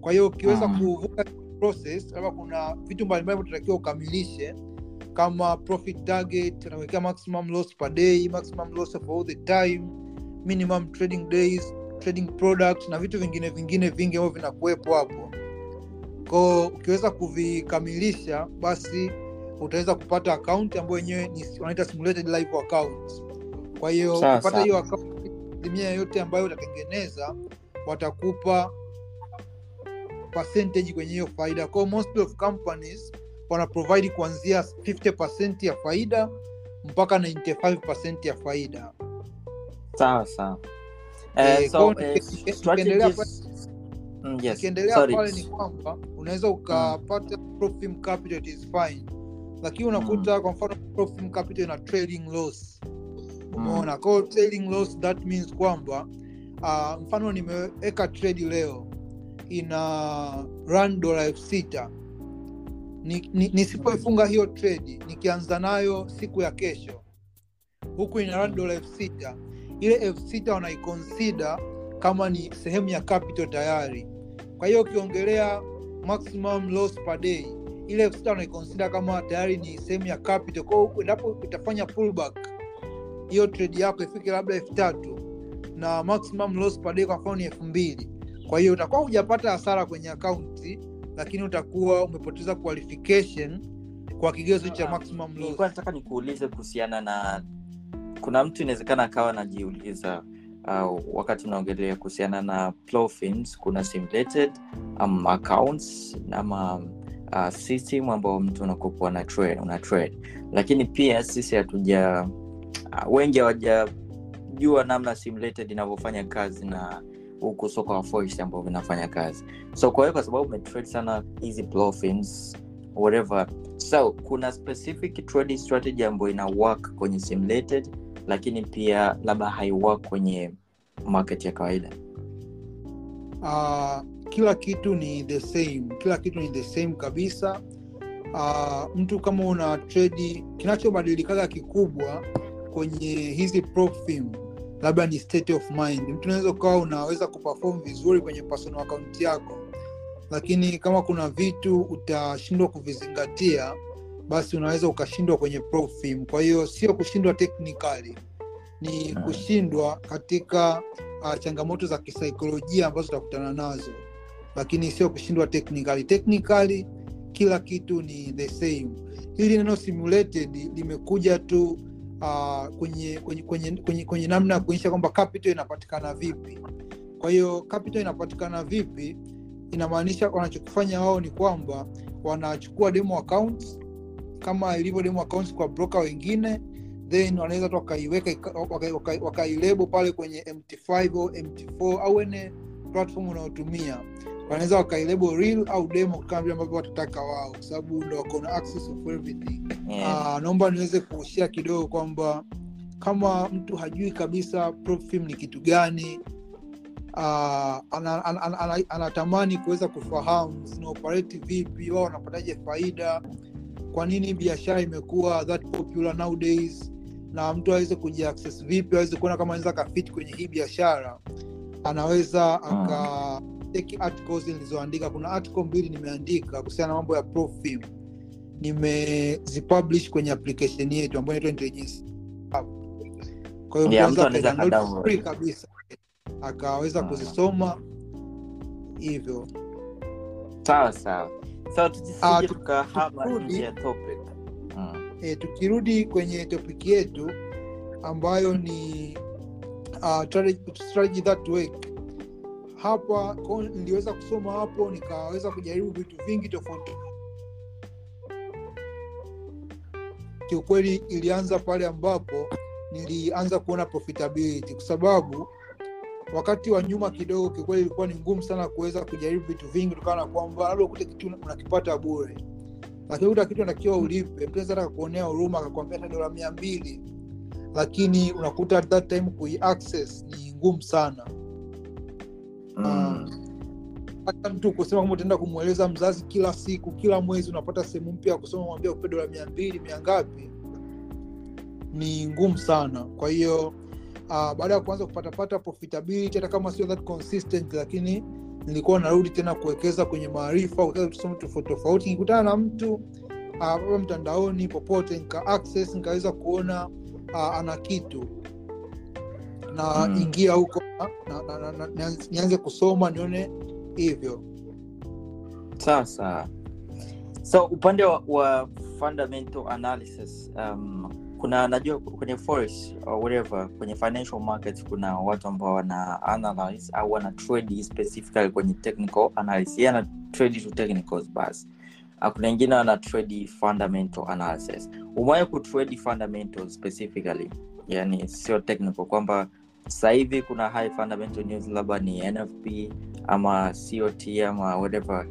Kwa hiyo ukiweza Mm. kuvuka process, labda kuna vitu mbalimbali tunatakiwa ukamilishe kama profit target, anawekea maximum loss per day, maximum loss of all the time, minimum trading days, trading products na vitu vingine vingine vingi ambavyo vinakuwepo hapo ko ukiweza kuvikamilisha basi utaweza kupata akaunti ambayo wenyewe wanaita simulated live account kwa hiyo ukipata hiyo akaunti asilimia yoyote ambayo utatengeneza watakupa percentage kwenye hiyo faida. Kwao most of companies wana provide kuanzia 50% ya faida mpaka 95% ya faida. Sawa sawa. Eh, Eh, so, eh, strategies- Mm, yes. ikiendelea pale ni kwamba unaweza ukapata Profim capital it is fine. Lakini unakuta kwa mfano capital ina trading loss. Umeona? Kwa hiyo trading loss that means kwamba uh, mfano nimeweka trade leo ina run dola elfu sita. Ni- ni- nisipoifunga hiyo trade nikianza nayo siku ya kesho huku ina run dola elfu sita. Ile elfu sita wanaikonsida kama ni sehemu ya capital tayari. Kwa hiyo ukiongelea maximum loss per day ile elfu sita unaikonsida kama tayari ni sehemu ya capital. Kwao endapo itafanya pullback hiyo trade yako ifike labda elfu tatu na maximum loss per day kwa mfano ni elfu mbili. Kwa hiyo utakuwa hujapata hasara kwenye akaunti lakini utakuwa umepoteza qualification kwa kigezo cha maximum loss. nataka nikuulize kuhusiana na kuna mtu inawezekana akawa anajiuliza uh, wakati unaongelea kuhusiana na plofins kuna simulated um, accounts ama uh, system ambao mtu unakopa una trade, una trade. Lakini pia sisi hatuja uh, wengi hawajajua namna simulated inavyofanya kazi na huku soko wa forex ambao vinafanya kazi. So kwa hiyo kwa sababu umetrade sana hizi plofins whatever. So kuna specific trading strategy ambayo ina work kwenye simulated lakini pia labda haiwa kwenye market ya kawaida? Uh, kila kitu ni the same. Kila kitu ni the same kabisa. Uh, mtu kama una tredi kinachobadilikaga kikubwa kwenye hizi profim labda ni state of mind. Mtu unaweza ukawa unaweza kuperform vizuri kwenye personal account yako lakini kama kuna vitu utashindwa kuvizingatia basi unaweza ukashindwa kwenye profim kwa hiyo sio kushindwa technically ni Mm. kushindwa katika uh, changamoto za kisaikolojia ambazo utakutana nazo lakini sio kushindwa technically. Technically kila kitu ni the same. Hili neno simulated limekuja tu uh, kwenye, kwenye, kwenye, kwenye, kwenye namna ya kuonyesha kwamba capital inapatikana vipi. Kwa hiyo capital inapatikana vipi inamaanisha wanachokifanya wao ni kwamba wanachukua demo accounts kama ilivyo demo accounts kwa broker wengine then wanaweza tu wakaiweka wakailebo waka- waka- pale kwenye mt5 au mt4 au ene platform unaotumia wanaweza wakailebo real au demo kama vile ambavyo watataka wao kwa sababu ndo wako na access of everything Yeah. uh, naomba niweze kuushia kidogo kwamba kama mtu hajui kabisa profim ni kitu gani uh, anatamani ana, ana, ana, ana kuweza kufahamu zinaoperate vipi wao wanapataje faida kwa nini biashara imekuwa that popular nowadays? Na mtu aweze kujiaccess vipi? Aweze kuona kama anaweza akafiti kwenye hii biashara. Anaweza aka take articles nilizoandika. Kuna article mbili nimeandika kuhusiana na mambo ya profim nimezipublish kwenye application yetu ambayo inaitwa intelligence kwa hiyo Yeah, mtu kabisa. Akaweza Mm. kuzisoma hivyo. Sawa sawa Ah, tusije tukahama tukirudi- nje ya topic. Mm. e, tukirudi kwenye topiki yetu ambayo ni uh, strategy, strategy that work. Hapa niliweza kusoma hapo nikaweza kujaribu vitu vingi tofauti. Kiukweli ilianza pale ambapo nilianza kuona profitability kwa sababu wakati wa nyuma kidogo kiukweli ilikuwa ni ngumu sana kuweza kujaribu vitu vingi kutokana na kwamba labda ukute kitu unakipata bure. Lakini kuta kitu anatakiwa ulipe mtu anaweza hata kuonea huruma akakuambia hata dola mia mbili. Lakini unakuta at that time kui ni ngumu sana. Mm. hata mtu kusema kwamba utaenda kumweleza mzazi kila siku kila mwezi unapata sehemu mpya ya kusoma mwambia upe dola mia mbili mia ngapi ni ngumu sana. Kwa hiyo uh, baada ya kuanza kupatapata profitability hata kama sio that consistent lakini nilikuwa narudi tena kuwekeza kwenye maarifa tusome tofauti tofauti. Nikutana na mtu uh, mtandaoni popote nika access nikaweza kuona uh, ana kitu. Na hmm. ingia huko nianze kusoma nione hivyo. Sasa so upande wa, wa fundamental analysis um, kuna najua kwenye forex or whatever kwenye financial markets kuna watu ambao wana analyze au wana trade specifically kwenye technical analysis. Yeye ana trade to technicals basi. Ah, kuna wengine wana trade fundamental analysis. Umewahi kutrade fundamental specifically? Yani sio technical kwamba sasa kuna high fundamental news labda ni nfp ama cot ama whatever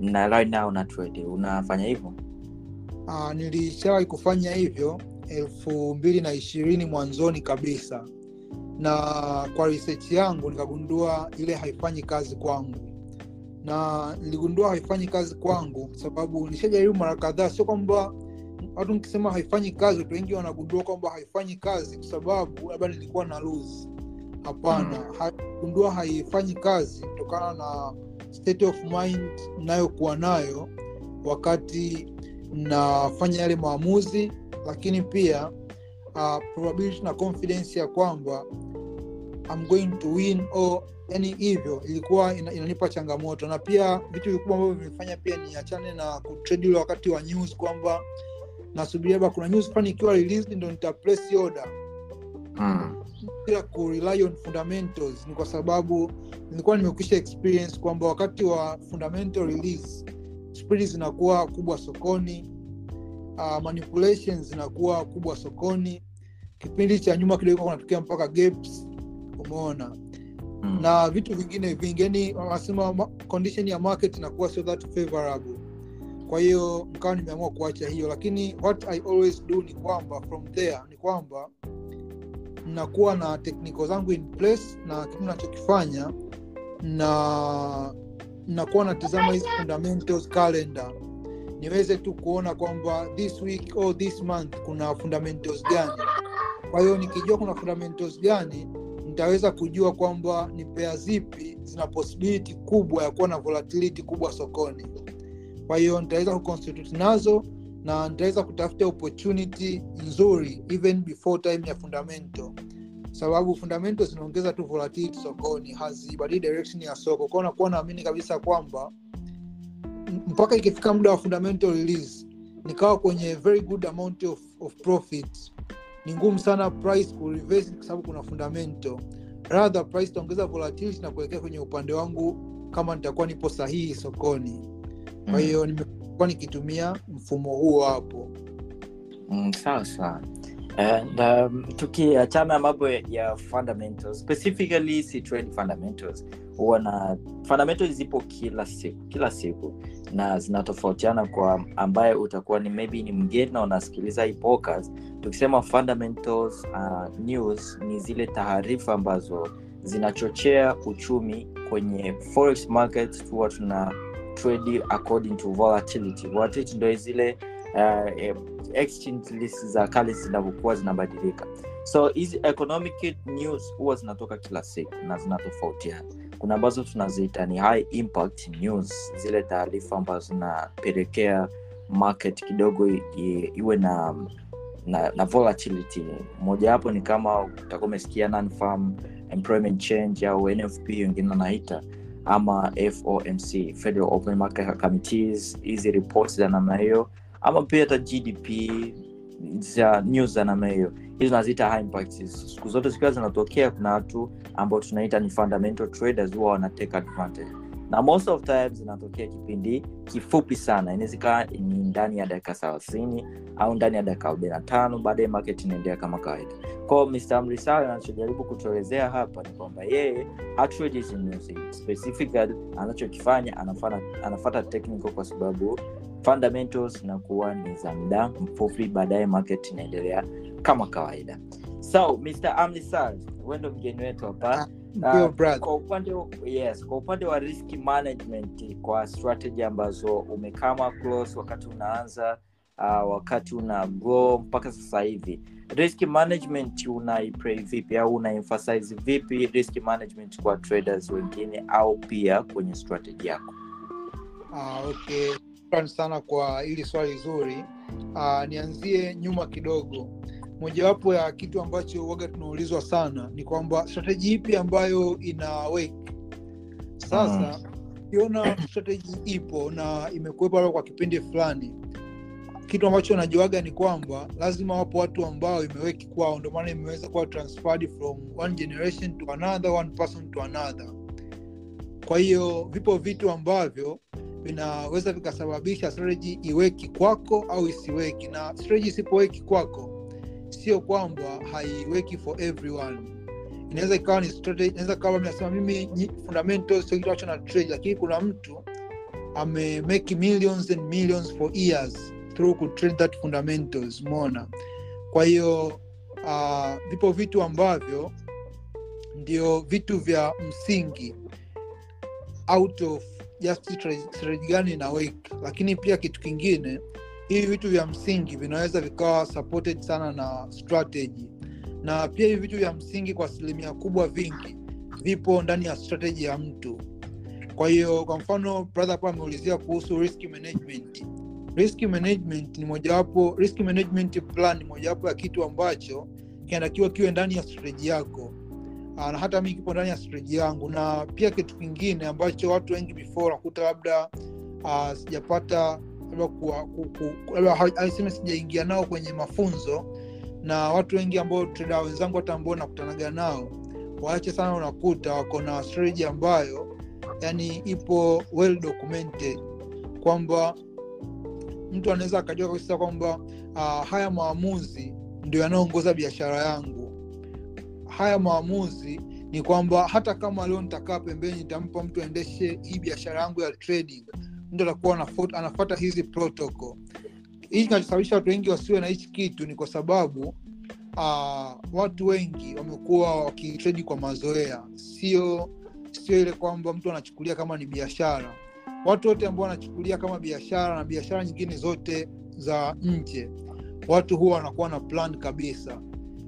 na right now una trade. Unafanya hivyo? Uh, nilishawahi kufanya hivyo elfu mbili na ishirini mwanzoni kabisa. Na kwa research yangu nikagundua ile haifanyi kazi kwangu. Na niligundua haifanyi kazi kwangu kwa sababu nishajaribu mara kadhaa sio kwamba watu nikisema haifanyi kazi watu wengi wanagundua kwamba haifanyi kazi kwa sababu labda nilikuwa na lose. Hapana ha, gundua haifanyi kazi kutokana na state of mind nayokuwa nayo wakati nafanya yale maamuzi lakini pia uh, probability na confidence ya kwamba I'm going to win or yani hivyo ilikuwa ina, inanipa changamoto. Na pia vitu vikubwa ambavyo vimefanya pia niachane na kutrade ule wakati wa news kwamba nasubiria labda kuna news fulani ikiwa released ndo nita place order. Mm. bila kurely on fundamentals. Ni kwa sababu nilikuwa nimekwisha experience kwamba wakati wa fundamental release spread zinakuwa kubwa sokoni uh, manipulations zinakuwa kubwa sokoni. Kipindi cha nyuma kidogo kunatokea mpaka gaps. Umeona? Mm. na vitu vingine vingi yani wanasema ma- condition ya market inakuwa sio that favorable. Kwa hiyo mkawa nimeamua kuacha hiyo. Lakini what i always do ni kwamba from there ni kwamba nakuwa na technical zangu in place na kitu nachokifanya na nakuwa natizama hizi fundamentals calendar niweze tu kuona kwamba this week or this month kuna fundamentals gani. Kwa hiyo nikijua kuna fundamentals gani nitaweza kujua kwamba ni pea zipi zina posibiliti kubwa ya kuwa na volatility kubwa sokoni. Kwa hiyo nitaweza kuconstitute nazo na nitaweza kutafuta opportunity nzuri even before time ya fundamento sababu fundamento zinaongeza tu volatility sokoni hazibadili direction ya soko. Kwao nakuwa naamini kabisa kwamba mpaka ikifika muda wa fundamental release nikawa kwenye very good amount of, of profit. Ni ngumu sana price kureverse kwa sababu kuna fundamental. Rather price itaongeza volatility na kuelekea kwenye upande wangu kama nitakuwa nipo sahihi sokoni. Kwa hiyo nimekuwa nikitumia mfumo huo hapo. Mm, sawa sawa. And um, tukiachana mambo ya fundamentals specifically si trade fundamentals huwa na fundamentals zipo kila siku kila siku na zinatofautiana kwa ambaye utakuwa ni maybe ni mgeni na unasikiliza hii tukisema fundamentals uh, news ni zile taarifa ambazo zinachochea uchumi kwenye forex market huwa tuna trade according to volatility. Volatility ndo zile uh, eh, exchange list za kali zinavyokuwa zinabadilika. So hizi economic news huwa zinatoka kila siku na zinatofautiana kuna ambazo tunaziita ni high impact news zile taarifa ambazo zinapelekea market kidogo iwe na na, na volatility. Mojawapo ni kama utakuwa umesikia non-farm employment change au nfp wengine wanaita ama fomc federal open market committees hizi reports za namna hiyo ama pia hata gdp za news za namna hiyo hizo naziita high siku zote zikiwa zinatokea kuna watu ambao tunaita ni fundamental traders huwa wanateka advantage na most of times zinatokea kipindi kifupi sana. Inaweza ni ndani ya dakika thelathini au ndani ya dakika arobaini na tano baadaye market inaendelea kama kawaida. Kwao mr mrisal anachojaribu kutuelezea hapa ni kwamba yeye specifically anachokifanya anafata, technical kwa sababu fundamentals inakuwa ni za muda mfupi baadaye market inaendelea kama kawaida. So mr amnisal wendo mgeni wetu hapa Uh, kwa upande yes kwa upande wa risk management kwa strategy ambazo umekama close wakati unaanza uh, wakati una grow mpaka sasa hivi risk management unaiprei vipi au una emphasize vipi risk management kwa traders wengine au pia kwenye strategy yako Ah, okay. Shukrani sana kwa hili swali zuri. Ah, nianzie nyuma kidogo. Mojawapo ya kitu ambacho waga tunaulizwa sana ni kwamba strateji ipi ambayo ina work. Sasa ukiona strategy ipo na imekuwepo kwa kipindi fulani, kitu ambacho najuaga ni kwamba lazima wapo watu ambao imeweki kwao, ndio maana imeweza kuwa transferred from one generation to another, one person to another. Kwa hiyo vipo vitu ambavyo vinaweza vikasababisha strategy iweki kwako au isiweki, na strategy isipoweki kwako, sio kwamba haiweki for everyone. Inaweza ikawa ni strategy, nasema mimi fundamentals sio kitu ambacho na trade, lakini kuna mtu ame make millions and millions for years through ku that fundamentals, umeona? Kwa hiyo uh, vipo vitu ambavyo ndio vitu vya msingi out of just stra- strategy gani ina lakini pia kitu kingine hivi vitu vya msingi vinaweza vikawa supported sana na strategy. Na pia hivi vitu vya msingi kwa asilimia kubwa vingi vipo ndani ya strategy ya mtu. Kwa hiyo kwa mfano brother hapa ameulizia kuhusu risk management. Risk management ni mojawapo risk management plan ni mojawapo ya kitu ambacho kinatakiwa kiwe ndani ya strategy yako. Ah, na hata mi kipo ndani ya strategy yangu. Na pia kitu kingine ambacho watu wengi before nakuta labda uh, sijapata labda sijaingia nao kwenye mafunzo na watu wengi ambao trader wenzangu hata ambao nakutanaga nao waache sana unakuta wako na strategy ambayo yani ipo well documented kwamba mtu anaweza akajua kabisa kwamba uh, haya maamuzi ndio yanayoongoza biashara yangu. Haya maamuzi ni kwamba hata kama leo nitakaa pembeni nitampa mtu aendeshe hii biashara yangu ya trading mtu atakuwa anafuata- hizi protocol. Hii kinachosababisha watu wengi wasiwe na hichi kitu ni kwa sababu uh, watu wengi wamekuwa wakitredi kwa mazoea. Sio sio ile kwamba mtu anachukulia kama ni biashara. Watu wote ambao wanachukulia kama biashara na biashara nyingine zote za nje watu huwa wanakuwa na plan kabisa.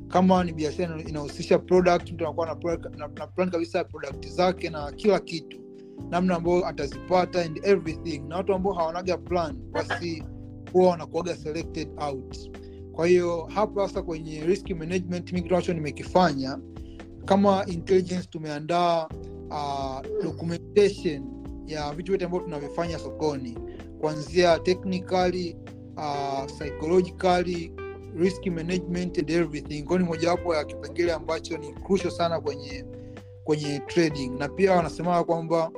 Kama ni biashara ina- inahusisha product mtu anakuwa na, na, na plan kabisa product zake na kila kitu namna ambayo atazipata and everything. Na watu ambao hawanaga plan basi huwa wanakuaga selected out. Kwa hiyo hapa sasa kwenye risk management mi nimekifanya kama intelligence tumeandaa uh, documentation ya vitu vyote ambavyo tunavifanya sokoni. Kuanzia technically uh, psychologically risk management and everything. Kwao ni mojawapo ya kipengele ambacho ni crucial sana kwenye kwenye trading. Na pia wanasema kwamba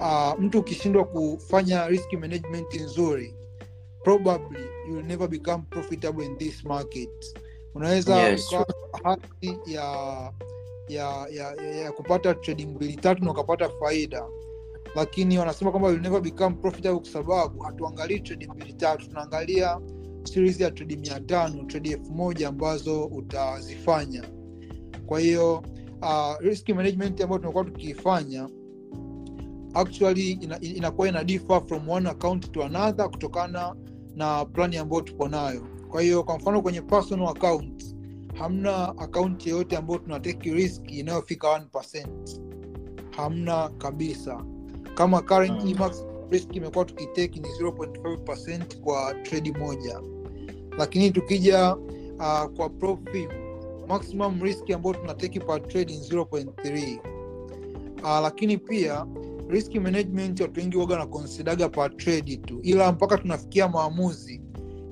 uh, mtu ukishindwa kufanya risk management nzuri probably you will never become profitable in this market. Unaweza Yes, hati ya ya, ya, ya, ya kupata trading mbili tatu na ukapata faida. Lakini wanasema kwamba will never become profitable kwa sababu hatuangalii trade mbili tatu tunaangalia series ya trade mia tano trade elfu moja ambazo utazifanya. Kwa hiyo uh, risk management ambayo tumekuwa tukiifanya actually inakuwa ina differ from one account to another kutokana na plani ambayo tuko nayo. Kwa hiyo kwa mfano kwenye personal account hamna akaunti yeyote ambayo tunateki risk inayofika 1 hamna kabisa. Kama currently Mm. max risk imekuwa tukiteki ni 0.5 kwa trade moja. Lakini tukija uh, kwa profi maximum risk ambayo tunateki per trade ni 0.3 uh, lakini pia risk management watu wengi waga na considaga tu. Ila mpaka tunafikia maamuzi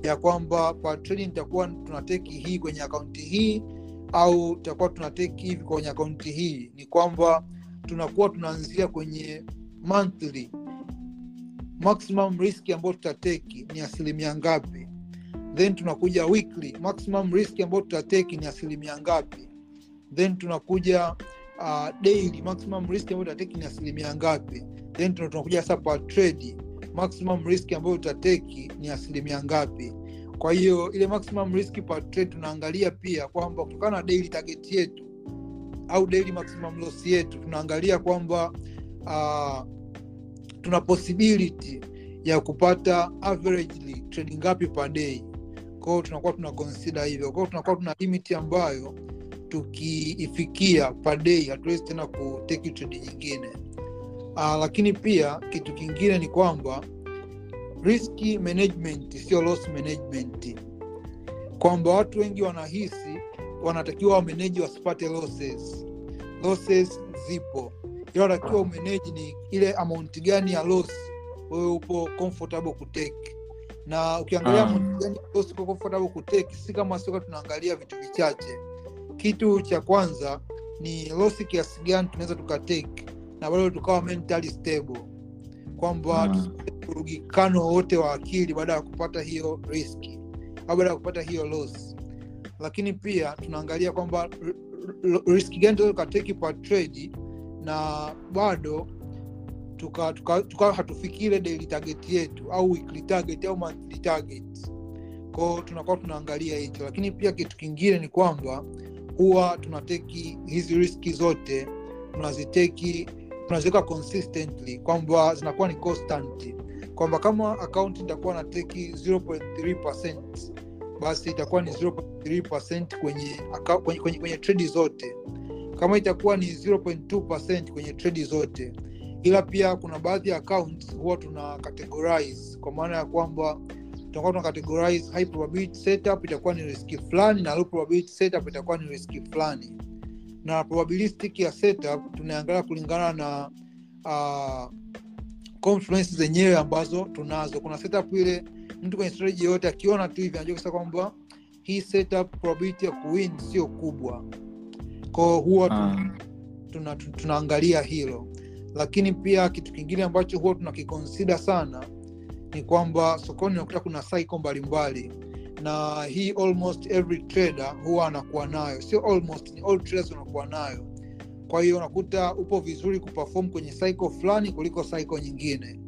ya kwamba per trade nitakuwa tunateki hii kwenye akaunti hii au tutakuwa tunateki hivi kwenye akaunti hii. Ni kwamba tunakuwa tunaanzia kwenye monthly. Maximum risk ambayo tutateki ni asilimia ngapi? Then tunakuja weekly. Maximum risk ambayo tutateki ni asilimia ngapi? Then tunakuja uh, daily maximum risk ambayo utateki ni asilimia ngapi? Then tunakuja sasa kwa trade. Maximum risk ambayo utateki ni asilimia ngapi? Kwa hiyo ile maximum risk per trade tunaangalia pia kwamba kutokana na daily target yetu au daily maximum loss yetu tunaangalia kwamba uh, tuna possibility ya kupata averagely trade ngapi per day. Kwao tunakuwa tuna consider hivyo. Kwao tunakuwa tuna limit ambayo tukiifikia per day hatuwezi tena kuteki trade nyingine. Uh, lakini pia kitu kingine ni kwamba risk management sio loss management. Kwamba watu wengi wanahisi wanatakiwa wameneji wasipate losses. Losses zipo. Ila wanatakiwa umeneji ni ile amaunti gani ya loss wewe upo comfortable kuteki na ukiangalia um. gani loss comfortable si kama soka tunaangalia vitu vichache kitu cha kwanza ni losi kiasi gani tunaweza tukatake na bado tukawa mentally stable. Kwamba urugikano hmm. wote wowote wa akili baada ya kupata hiyo riski au baada ya kupata hiyo loss. Lakini pia tunaangalia kwamba riski gani tunaweza tukateki per trade na bado tukawa tuka, tuka hatufikii ile daily target yetu au weekly target au monthly target. Kwao tunakuwa tunaangalia hicho. Lakini pia kitu kingine ni kwamba huwa tunateki hizi riski zote tunaziteki tunaziweka consistently kwamba zinakuwa ni constant. Kwamba kama akaunti itakuwa na teki 0.3 basi itakuwa ni 0.3 kwenye, kwenye, kwenye, kwenye tredi zote. Kama itakuwa ni 0.2 kwenye tredi zote. Ila pia kuna baadhi ya accounts huwa tuna categorize kwa maana ya kwamba tutakuwa tuna categorize high probability setup itakuwa ni riski fulani na low probability setup itakuwa ni riski fulani. Na probabilistic ya setup tunaangalia kulingana na uh, confluence zenyewe ambazo tunazo. Kuna setup ile mtu kwenye strategy yoyote akiona tu hivi anajua kwamba hii setup probability ya kuwin sio kubwa. Kwao huwa tunaangalia tuna, tuna, tuna, hilo. Lakini pia kitu kingine ambacho huwa tunakikonsida sana ni kwamba sokoni unakuta kuna cycle mbalimbali na hii almost every trader huwa anakuwa nayo. Sio almost ni all traders wanakuwa nayo. Kwa hiyo unakuta upo vizuri kuperform kwenye cycle fulani kuliko cycle nyingine.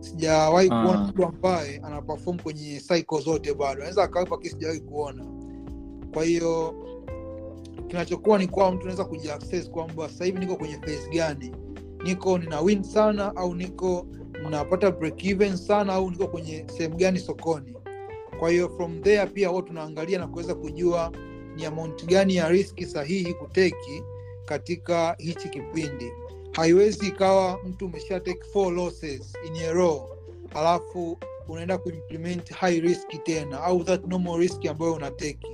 Sijawahi Ah. kuona mtu ambaye anaperform kwenye cycle zote bado. Anaweza akawepo kii sijawahi kuona. Kwa hiyo kinachokuwa ni kwamba mtu anaweza kujiaccess kwamba sasa hivi niko kwenye phase gani? Niko nina win sana au niko napata break even sana au niko kwenye sehemu gani sokoni. Kwa hiyo from there pia huwa tunaangalia na kuweza kujua ni amount gani ya riski sahihi kuteki katika hichi kipindi. Haiwezi ikawa mtu umesha take in row alafu unaenda kuimplement high risk tena au that normal risk ambayo unateki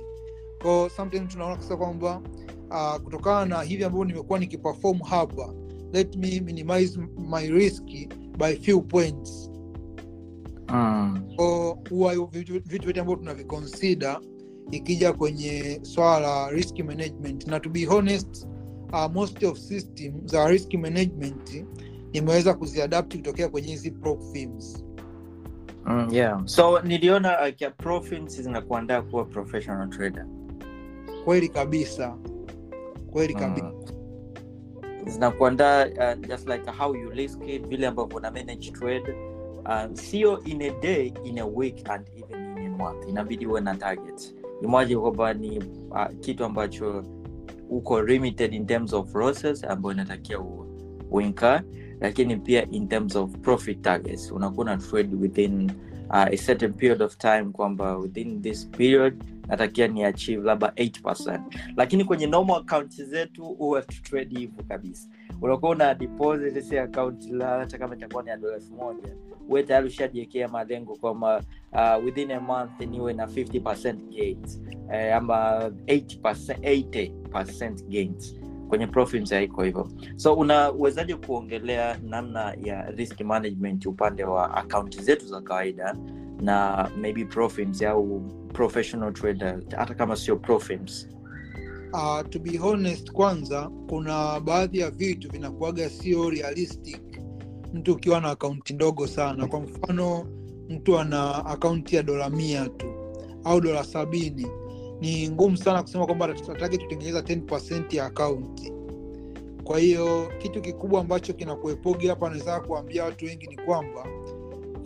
ko sometimes tunaona kasa kwamba uh, kutokana na hivi ambavyo nimekuwa nikiperform hapa let me minimize my risk by few points. Ah. ko huwa vitu vitu vyote ambavyo tunavikonsida ikija kwenye swala la risk management. Na to be honest uh, most of system za risk management nimeweza kuziadapti kutokea kwenye hizi prop firms. Mm, yeah. so niliona like, profits zinakuandaa kuwa professional trader. Kweli kabisa. Kweli kabisa. mm. Zinakuandaa uh, just like how you risk it vile ambavyo una manage trade um, sio in a day in a week and even in a month. Inabidi uwe na target. Imwaje kwamba ni uh, kitu ambacho uko limited in terms of losses ambayo inatakia uinka lakini pia in terms of profit targets. Unakuwa na trade within uh, a certain period of time kwamba within this period natakia ni achieve labda 8 lakini kwenye normal akaunti zetu huwa tutrade hivyo kabisa. Unakuwa una deposit si la hata kama itakuwa ni ya elfu moja uwe tayari ushajiwekea malengo kwamba uh, within a month niwe na 50 gains eh, ama 80%, 80% gains. Kwenye profits haiko hivyo. So unawezaje kuongelea namna ya risk management upande wa akaunti zetu za kawaida na maybe profits au professional trader hata kama sio profits uh, to be honest kwanza kuna baadhi ya vitu vinakuaga sio realistic mtu ukiwa na akaunti ndogo sana. Kwa mfano mtu ana akaunti ya dola mia tu au dola sabini. Ni ngumu sana kusema kwamba tatake tutengeneza 10 ya akaunti kwa hiyo kitu kikubwa ambacho kinakuepogi hapa naweza kuambia watu wengi ni kwamba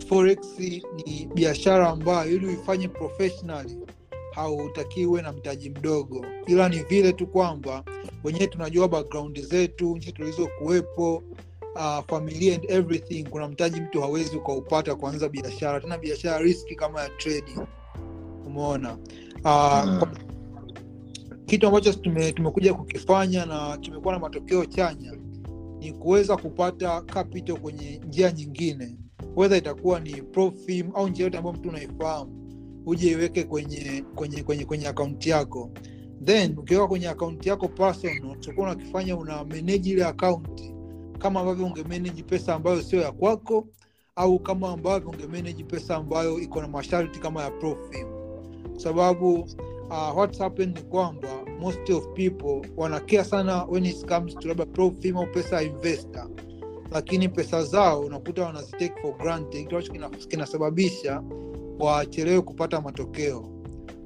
forex ni biashara ambayo ili uifanye professionally hautakiwe na mtaji mdogo. Ila ni vile tu kwamba wenyewe tunajua background zetu nchi tulizokuwepo uh, familia and everything kuna mtaji mtu hawezi ukaupata kuanza biashara tena biashara riski kama ya trading. Umeona? Uh, mm. kitu ambacho tume, tumekuja kukifanya na kimekuwa na matokeo chanya ni kuweza kupata capital kwenye njia nyingine wedha itakuwa ni profim au njia yote ambayo mtu unaifahamu uje iweke kwenye kwenye kwenye kwenye akaunti yako. Then ukiweka kwenye akaunti yako personal unakifanya una manage ile akaunti kama ambavyo ungemanage pesa ambayo sio ya kwako au kama ambavyo ungemanage pesa ambayo iko na masharti kama ya profim sababu uh, what's happened ni kwamba most of people wanakea sana when it comes to labda profim au pesa ya investor lakini pesa zao unakuta wanazitake for granted kitu ambacho kinasababisha wachelewe kupata matokeo.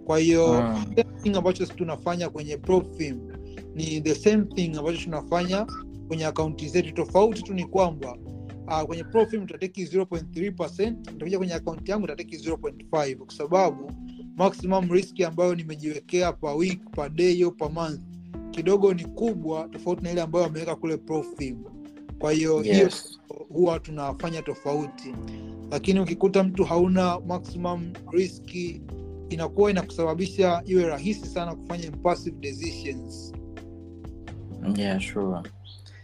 Kwa hiyo Mm. thing ambacho tunafanya kwenye profim ni the same thing ambacho tunafanya kwenye akaunti zetu. Tofauti tu ni kwamba uh, kwenye profim utateki 0.3 nitakuja kwenye akaunti yangu utateki 0.5 kwa sababu maximum risk ambayo nimejiwekea per week per day au per month kidogo ni kubwa tofauti na ile ambayo ameweka kule profim kwa hiyo hiyo yes. huwa tunafanya tofauti lakini ukikuta mtu hauna maximum riski inakuwa inakusababisha iwe rahisi sana kufanya impulsive decisions yeah, sure.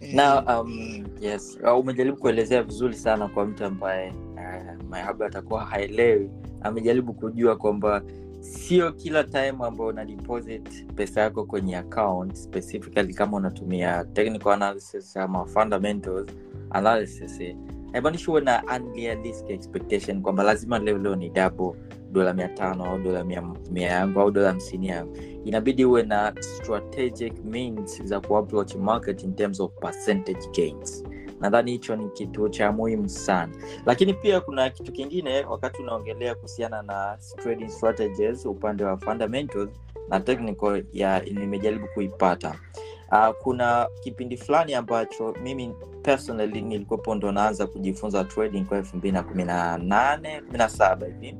Eh, na um, yes umejaribu kuelezea vizuri sana kwa mtu ambaye uh, mahaba atakuwa haelewi amejaribu kujua kwamba sio kila time ambayo una deposit pesa yako kwenye account specifically kama unatumia technical analysis ama fundamentals analysis eh, haimaanishi huwe na unrealistic expectation kwamba lazima leo leo ni double dola mia tano au dola mia, yangu au dola hamsini yangu. Inabidi huwe na strategic means za kuapproach market in terms of percentage gains nadhani hicho ni kitu cha muhimu sana. Lakini pia kuna kitu kingine wakati unaongelea kuhusiana na trading strategies upande wa fundamentals na technical ya nimejaribu kuipata. Uh, kuna kipindi fulani ambacho mimi personally nilikuwepo ndo naanza kujifunza trading kwa elfu mbili na kumi na nane kumi na saba hivi.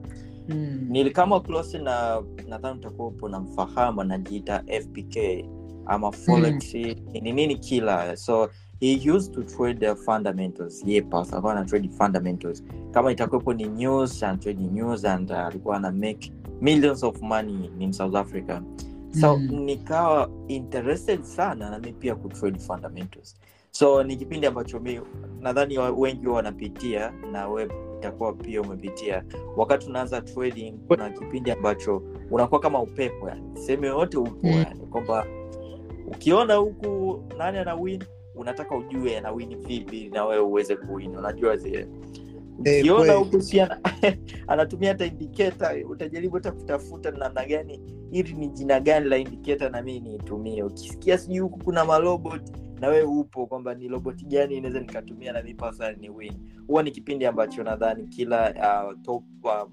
Mm, nilikama close na nadhani utakuwapo na mfahamu anajiita fpk ama forex. Ni nini kila so he used to trade the fundamentals. Yepas alikuwa ana trade fundamentals. Kama itakuwepo ni news and trade news and uh, ana make millions of money in south africa. So Mm. nikawa interested sana nami pia kutrade fundamentals. So ni kipindi ambacho mi nadhani wengi wanapitia na we itakuwa pia umepitia. Wakati unaanza trading kuna kipindi ambacho unakuwa kama upepo yani. Sehemu yoyote upo Mm. yani kwamba ukiona huku nani ana win unataka ujue ana win vipi na wewe uweze kuwin. Unajua zile Eh, ukiona kweli. huku si (laughs) anatumia hata indiketa utajaribu hata kutafuta namna gani hili ni jina gani la indiketa na mii niitumie. Ukisikia sijui huku kuna marobot na wewe upo kwamba ni roboti gani inaweza nikatumia na mi ni win. Huwa ni kipindi ambacho nadhani kila uh, top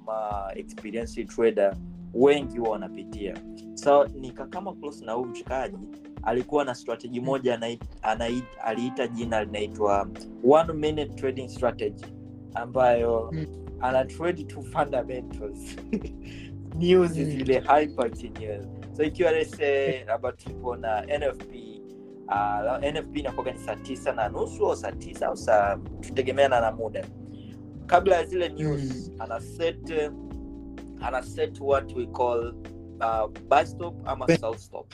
ma experience trader wengi huwa wanapitia. So nika kama close na huu mshikaji alikuwa na strategy moja anai, anai, aliita jina linaitwa one minute trading strategy ambayo Mm. ana trade to fundamentals. (laughs) News Mm. zile news so ikiwa lese (laughs) labda tupo na nfp uh, nfp inakuaga ni saa tisa na nusu au saa tisa au saa tutegemeana na muda. Kabla ya zile news ana set ana set what we call uh, buy stop ama sell stop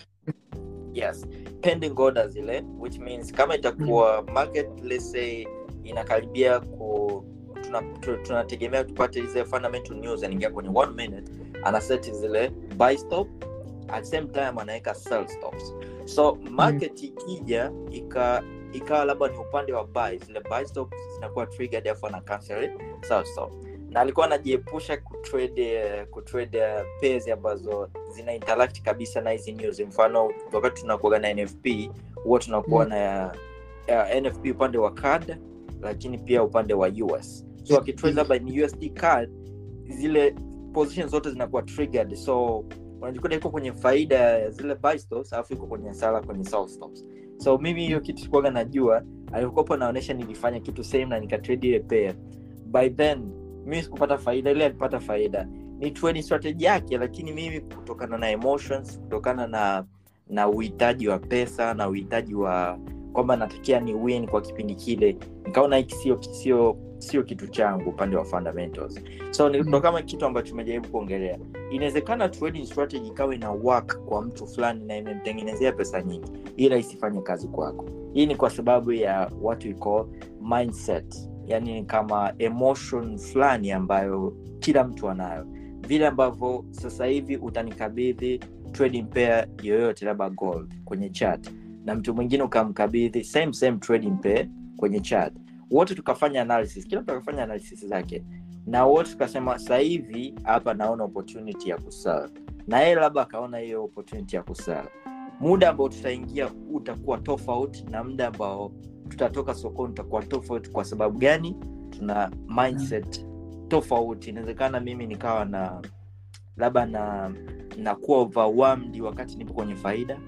yes. Pending order zile which means kama itakuwa market let's say inakaribia ku tunategemea tuna tupate zile fundamental news anaingia kwenye one minute anaset zile buy stop at same time anaweka sell stops. So market ikija ika ikawa labda ni upande wa buy zile buy stop zinakuwa triggered afu ana cancel sell stop na alikuwa anajiepusha kutrade eh, kutrade eh, pairs ambazo zina interact kabisa na hizi news. Mfano wakati tunakuaga na nfp huwa tunakuwa Mm. na uh, nfp upande wa card lakini pia upande wa us so akitrade labda ni usd card zile position zote zinakuwa triggered. So unajikuta iko kwenye faida ya zile buy stops alafu iko kwenye sala kwenye sell stops so mimi hiyo kitu kuaga najua. Alikopo naonyesha nilifanya kitu same na nikatrade ile pair. By then mimi sikupata faida ile alipata faida. Ni trading strategy yake lakini mimi kutokana na emotions kutokana na na uhitaji wa pesa na uhitaji wa kwamba natakia ni win kwa kipindi kile nikaona hiki sio sio sio kitu changu upande wa fundamentals. So ni- ndo Mm. kama kitu ambacho tumejaribu kuongelea. Inawezekana trading strategy ikawa ina work kwa mtu fulani na imemtengenezea pesa nyingi ila isifanye kazi kwako. Hii ni kwa sababu ya what we call mindset yani ni kama emotion fulani ambayo kila mtu anayo. Vile ambavyo sasa hivi utanikabidhi trading pair yoyote labda gold kwenye chat. Na mtu mwingine ukamkabidhi same same trading pair kwenye chat. Wote tukafanya analysis. Kila mtu akafanya analysis zake. Na wote tukasema sasa hapa naona opportunity ya kusell. Na yeye labda akaona hiyo opportunity ya kusell. Muda ambao tutaingia utakuwa tofauti na muda ambao tutatoka sokoni tutakuwa tofauti. Kwa sababu gani? Tuna mindset tofauti. Inawezekana mimi nikawa na labda na nakuwa overwhelmed wakati nipo kwenye faida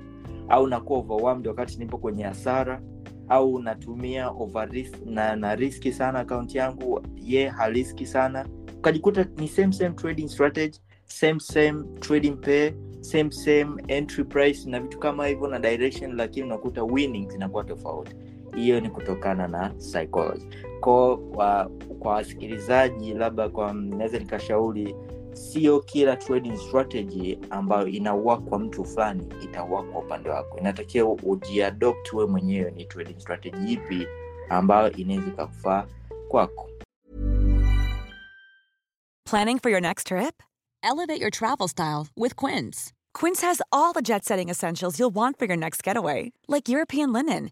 au nakuwa overwhelmed wakati nipo kwenye hasara au natumia over na, na riski sana akaunti yangu ye hariski sana. Ukajikuta ni same same trading strategy same same trading pay same same entry price na vitu kama hivyo na direction lakini unakuta winning zinakuwa tofauti hiyo ni kutokana na psychology ko wa, kwa wasikilizaji labda kwa naweza nikashauri sio kila trading strategy ambayo inaua kwa mtu fulani itaua kwa upande wako inatakiwa ujiadopt we mwenyewe ni trading strategy ipi ambayo inaweza ikakufaa kwako Planning for your next trip? Elevate your travel style with Quince. Quince has all the jet setting essentials you'll want for your next getaway, like European linen,